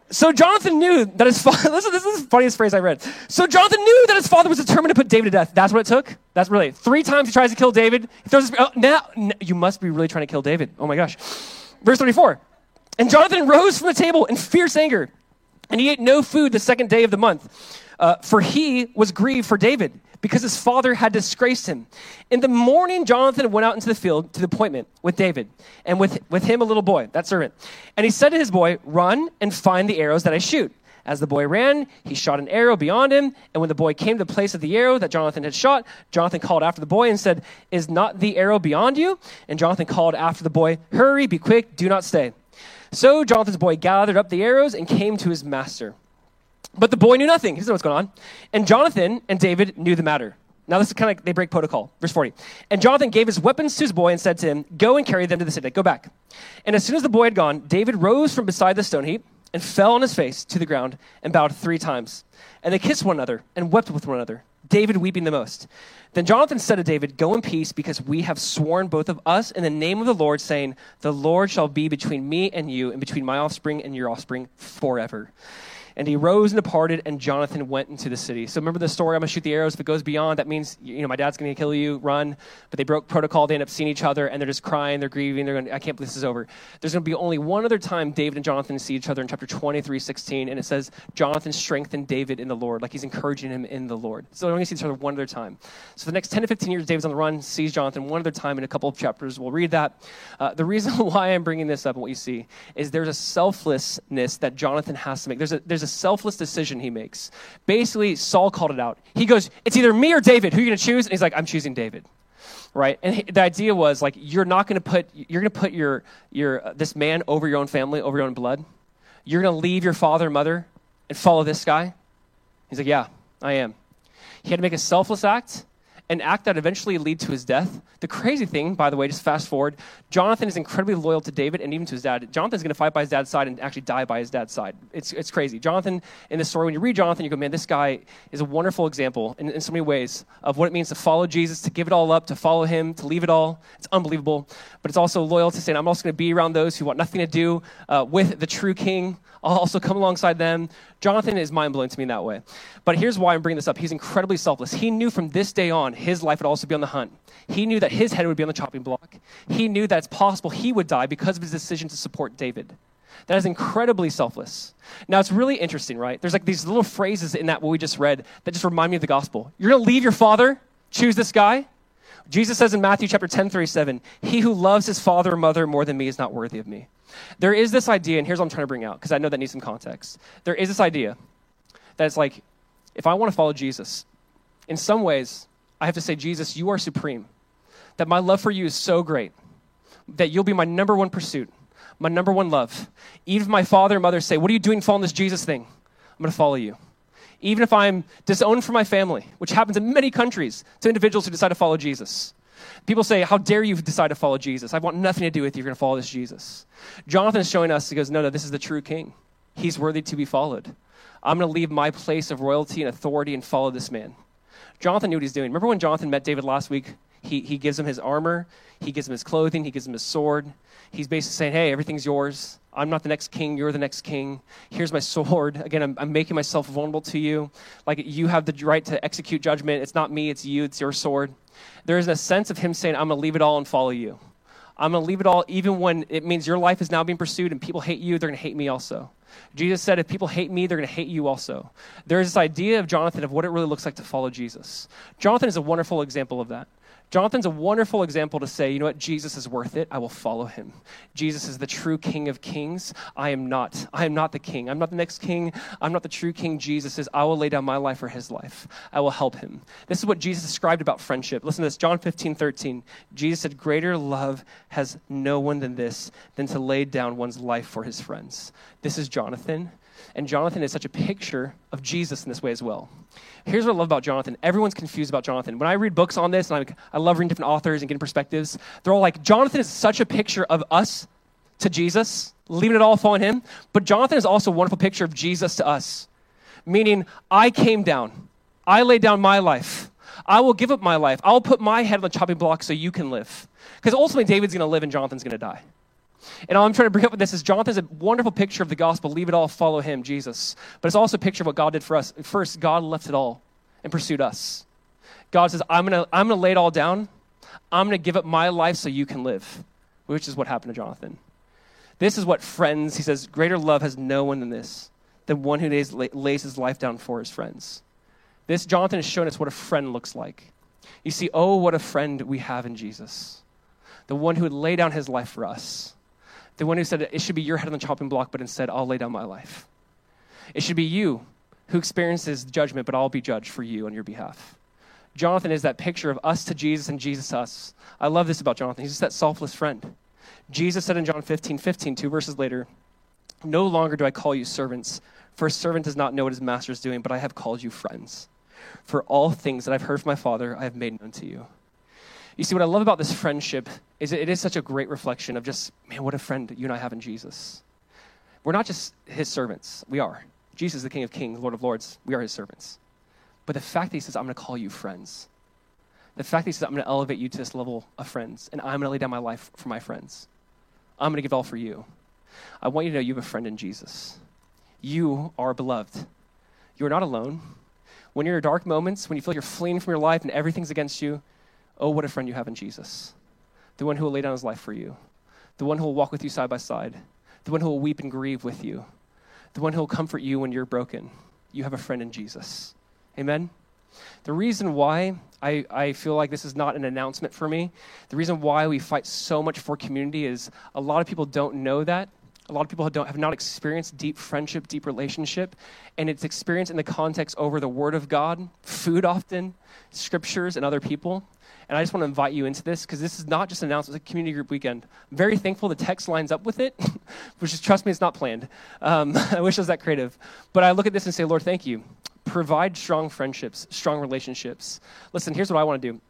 So Jonathan knew that his father, listen, this is the funniest phrase I read. So Jonathan knew that his father was determined to put David to death. That's what it took? That's really, three times he tries to kill David. He throws his, oh, now, you must be really trying to kill David. Oh my gosh. Verse 34. And Jonathan rose from the table in fierce anger, and he ate no food the second day of the month. Uh, for he was grieved for David because his father had disgraced him. In the morning, Jonathan went out into the field to the appointment with David, and with, with him a little boy, that servant. And he said to his boy, Run and find the arrows that I shoot. As the boy ran, he shot an arrow beyond him. And when the boy came to the place of the arrow that Jonathan had shot, Jonathan called after the boy and said, Is not the arrow beyond you? And Jonathan called after the boy, Hurry, be quick, do not stay. So Jonathan's boy gathered up the arrows and came to his master. But the boy knew nothing. He doesn't know what's going on. And Jonathan and David knew the matter. Now, this is kind of like they break protocol. Verse 40. And Jonathan gave his weapons to his boy and said to him, Go and carry them to the city. Go back. And as soon as the boy had gone, David rose from beside the stone heap and fell on his face to the ground and bowed three times. And they kissed one another and wept with one another, David weeping the most. Then Jonathan said to David, Go in peace, because we have sworn both of us in the name of the Lord, saying, The Lord shall be between me and you, and between my offspring and your offspring forever. And he rose and departed, and Jonathan went into the city. So remember the story? I'm going to shoot the arrows. If it goes beyond, that means, you know, my dad's going to kill you, run. But they broke protocol. They end up seeing each other, and they're just crying, they're grieving. They're going, I can't believe this is over. There's going to be only one other time David and Jonathan see each other in chapter 23, 16, and it says, Jonathan strengthened David in the Lord, like he's encouraging him in the Lord. So they're only gonna see each other one other time. So the next 10 to 15 years, David's on the run, sees Jonathan one other time in a couple of chapters. We'll read that. Uh, the reason why I'm bringing this up and what you see is there's a selflessness that Jonathan has to make. There's a, there's a selfless decision he makes. Basically, Saul called it out. He goes, It's either me or David. Who are you going to choose? And he's like, I'm choosing David right and he, the idea was like you're not going to put you're going to put your your uh, this man over your own family over your own blood you're going to leave your father and mother and follow this guy he's like yeah i am he had to make a selfless act an act that eventually lead to his death. The crazy thing, by the way, just fast forward, Jonathan is incredibly loyal to David and even to his dad. Jonathan's going to fight by his dad's side and actually die by his dad's side. It's, it's crazy. Jonathan, in this story, when you read Jonathan, you go, man, this guy is a wonderful example in, in so many ways of what it means to follow Jesus, to give it all up, to follow him, to leave it all. It's unbelievable. But it's also loyal to saying, I'm also going to be around those who want nothing to do uh, with the true king. I'll also come alongside them. Jonathan is mind blowing to me in that way. But here's why I'm bringing this up. He's incredibly selfless. He knew from this day on his life would also be on the hunt. He knew that his head would be on the chopping block. He knew that it's possible he would die because of his decision to support David. That is incredibly selfless. Now, it's really interesting, right? There's like these little phrases in that what we just read that just remind me of the gospel. You're going to leave your father, choose this guy. Jesus says in Matthew chapter 10, 37, He who loves his father or mother more than me is not worthy of me. There is this idea, and here's what I'm trying to bring out, because I know that needs some context. There is this idea that it's like, if I want to follow Jesus, in some ways, I have to say, Jesus, you are supreme. That my love for you is so great that you'll be my number one pursuit, my number one love. Even if my father and mother say, What are you doing following this Jesus thing? I'm going to follow you. Even if I'm disowned from my family, which happens in many countries to individuals who decide to follow Jesus. People say, How dare you decide to follow Jesus? I want nothing to do with you. You're going to follow this Jesus. Jonathan is showing us, he goes, No, no, this is the true king. He's worthy to be followed. I'm going to leave my place of royalty and authority and follow this man. Jonathan knew what he's doing. Remember when Jonathan met David last week? He, he gives him his armor, he gives him his clothing, he gives him his sword. He's basically saying, Hey, everything's yours. I'm not the next king, you're the next king. Here's my sword. Again, I'm, I'm making myself vulnerable to you. Like you have the right to execute judgment. It's not me, it's you, it's your sword. There is a sense of him saying, I'm going to leave it all and follow you. I'm going to leave it all, even when it means your life is now being pursued and people hate you, they're going to hate me also. Jesus said, if people hate me, they're going to hate you also. There is this idea of Jonathan of what it really looks like to follow Jesus. Jonathan is a wonderful example of that. Jonathan's a wonderful example to say, you know what, Jesus is worth it. I will follow him. Jesus is the true King of kings. I am not. I am not the king. I'm not the next king. I'm not the true king. Jesus says, I will lay down my life for his life. I will help him. This is what Jesus described about friendship. Listen to this John 15, 13. Jesus said, Greater love has no one than this, than to lay down one's life for his friends. This is Jonathan. And Jonathan is such a picture of Jesus in this way as well. Here's what I love about Jonathan. Everyone's confused about Jonathan. When I read books on this, and I, I love reading different authors and getting perspectives, they're all like, Jonathan is such a picture of us to Jesus, leaving it all following him. But Jonathan is also a wonderful picture of Jesus to us, meaning I came down, I laid down my life. I will give up my life. I'll put my head on the chopping block so you can live. Because ultimately, David's going to live and Jonathan's going to die. And all I'm trying to bring up with this is Jonathan's a wonderful picture of the gospel. Leave it all, follow him, Jesus. But it's also a picture of what God did for us. First, God left it all and pursued us. God says, I'm going to I'm going to lay it all down. I'm going to give up my life so you can live, which is what happened to Jonathan. This is what friends, he says, greater love has no one than this, than one who lays, lays his life down for his friends. This, Jonathan has shown us what a friend looks like. You see, oh, what a friend we have in Jesus. The one who would lay down his life for us the one who said, It should be your head on the chopping block, but instead, I'll lay down my life. It should be you who experiences judgment, but I'll be judged for you on your behalf. Jonathan is that picture of us to Jesus and Jesus us. I love this about Jonathan. He's just that selfless friend. Jesus said in John 15, 15, two verses later, No longer do I call you servants, for a servant does not know what his master is doing, but I have called you friends. For all things that I've heard from my Father, I have made known to you. You see, what I love about this friendship is it is such a great reflection of just, man, what a friend you and I have in Jesus. We're not just his servants, we are. Jesus is the King of Kings, Lord of Lords. We are his servants. But the fact that he says, I'm going to call you friends, the fact that he says, I'm going to elevate you to this level of friends, and I'm going to lay down my life for my friends, I'm going to give all for you. I want you to know you have a friend in Jesus. You are beloved. You are not alone. When you're in dark moments, when you feel like you're fleeing from your life and everything's against you, oh, what a friend you have in Jesus. The one who will lay down his life for you, the one who will walk with you side by side, the one who will weep and grieve with you, the one who will comfort you when you're broken. You have a friend in Jesus. Amen? The reason why I, I feel like this is not an announcement for me, the reason why we fight so much for community is a lot of people don't know that. A lot of people don't, have not experienced deep friendship, deep relationship, and it's experienced in the context over the Word of God, food often, scriptures, and other people. And I just want to invite you into this because this is not just an announcement, it's a community group weekend. I'm very thankful the text lines up with it, which is, trust me, it's not planned. Um, I wish I was that creative. But I look at this and say, Lord, thank you. Provide strong friendships, strong relationships. Listen, here's what I want to do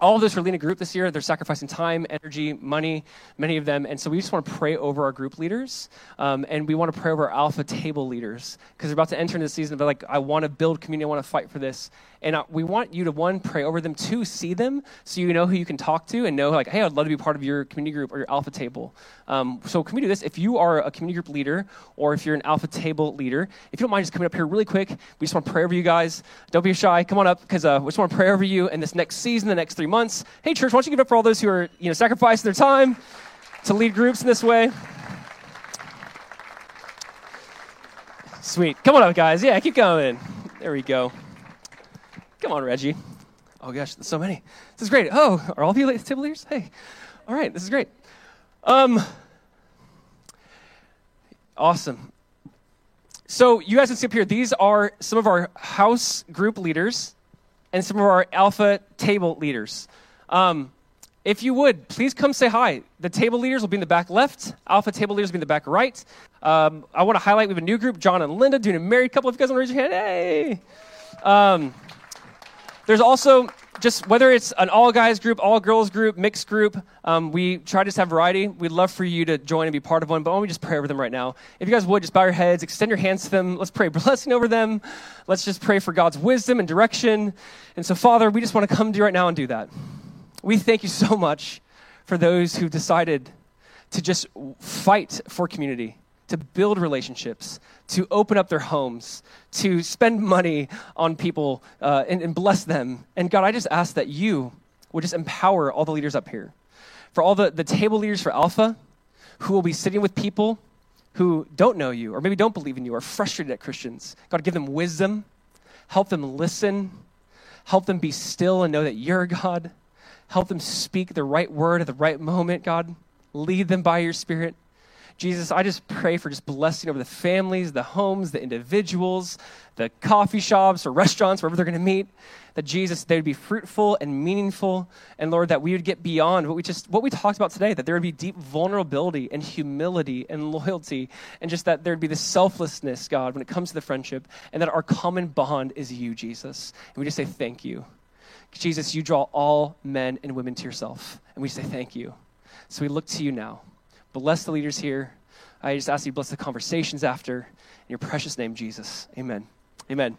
all of those are leading a group this year. They're sacrificing time, energy, money, many of them. And so we just want to pray over our group leaders. Um, and we want to pray over our alpha table leaders because they're about to enter into the season of like, I want to build community, I want to fight for this. And uh, we want you to, one, pray over them, two, see them so you know who you can talk to and know, like, hey, I'd love to be part of your community group or your alpha table. Um, so, can we do this? If you are a community group leader or if you're an alpha table leader, if you don't mind just coming up here really quick, we just want to pray over you guys. Don't be shy. Come on up because uh, we just want to pray over you in this next season, the next three months. Hey, church, why don't you give up for all those who are, you know, sacrificing their time to lead groups in this way? Sweet. Come on up, guys. Yeah, keep going. There we go. Come on, Reggie. Oh gosh, there's so many. This is great. Oh, are all of you table leaders? Hey, all right, this is great. Um, awesome. So you guys can see up here. These are some of our house group leaders and some of our alpha table leaders. Um, if you would, please come say hi. The table leaders will be in the back left. Alpha table leaders will be in the back right. Um, I want to highlight we have a new group, John and Linda, doing a married couple. If you guys want to raise your hand, hey. There's also just whether it's an all guys group, all girls group, mixed group, um, we try to just have variety. We'd love for you to join and be part of one, but why don't we just pray over them right now? If you guys would, just bow your heads, extend your hands to them. Let's pray blessing over them. Let's just pray for God's wisdom and direction. And so, Father, we just want to come to you right now and do that. We thank you so much for those who've decided to just fight for community to build relationships, to open up their homes, to spend money on people uh, and, and bless them. And God, I just ask that you would just empower all the leaders up here. For all the, the table leaders for Alpha, who will be sitting with people who don't know you or maybe don't believe in you or frustrated at Christians. God, give them wisdom, help them listen, help them be still and know that you're God. Help them speak the right word at the right moment, God. Lead them by your Spirit. Jesus, I just pray for just blessing over the families, the homes, the individuals, the coffee shops or restaurants, wherever they're going to meet. That Jesus, they would be fruitful and meaningful. And Lord, that we would get beyond what we just what we talked about today, that there would be deep vulnerability and humility and loyalty, and just that there'd be this selflessness, God, when it comes to the friendship, and that our common bond is you, Jesus. And we just say thank you. Jesus, you draw all men and women to yourself. And we say thank you. So we look to you now. Bless the leaders here. I just ask you bless the conversations after. In your precious name, Jesus. Amen. Amen.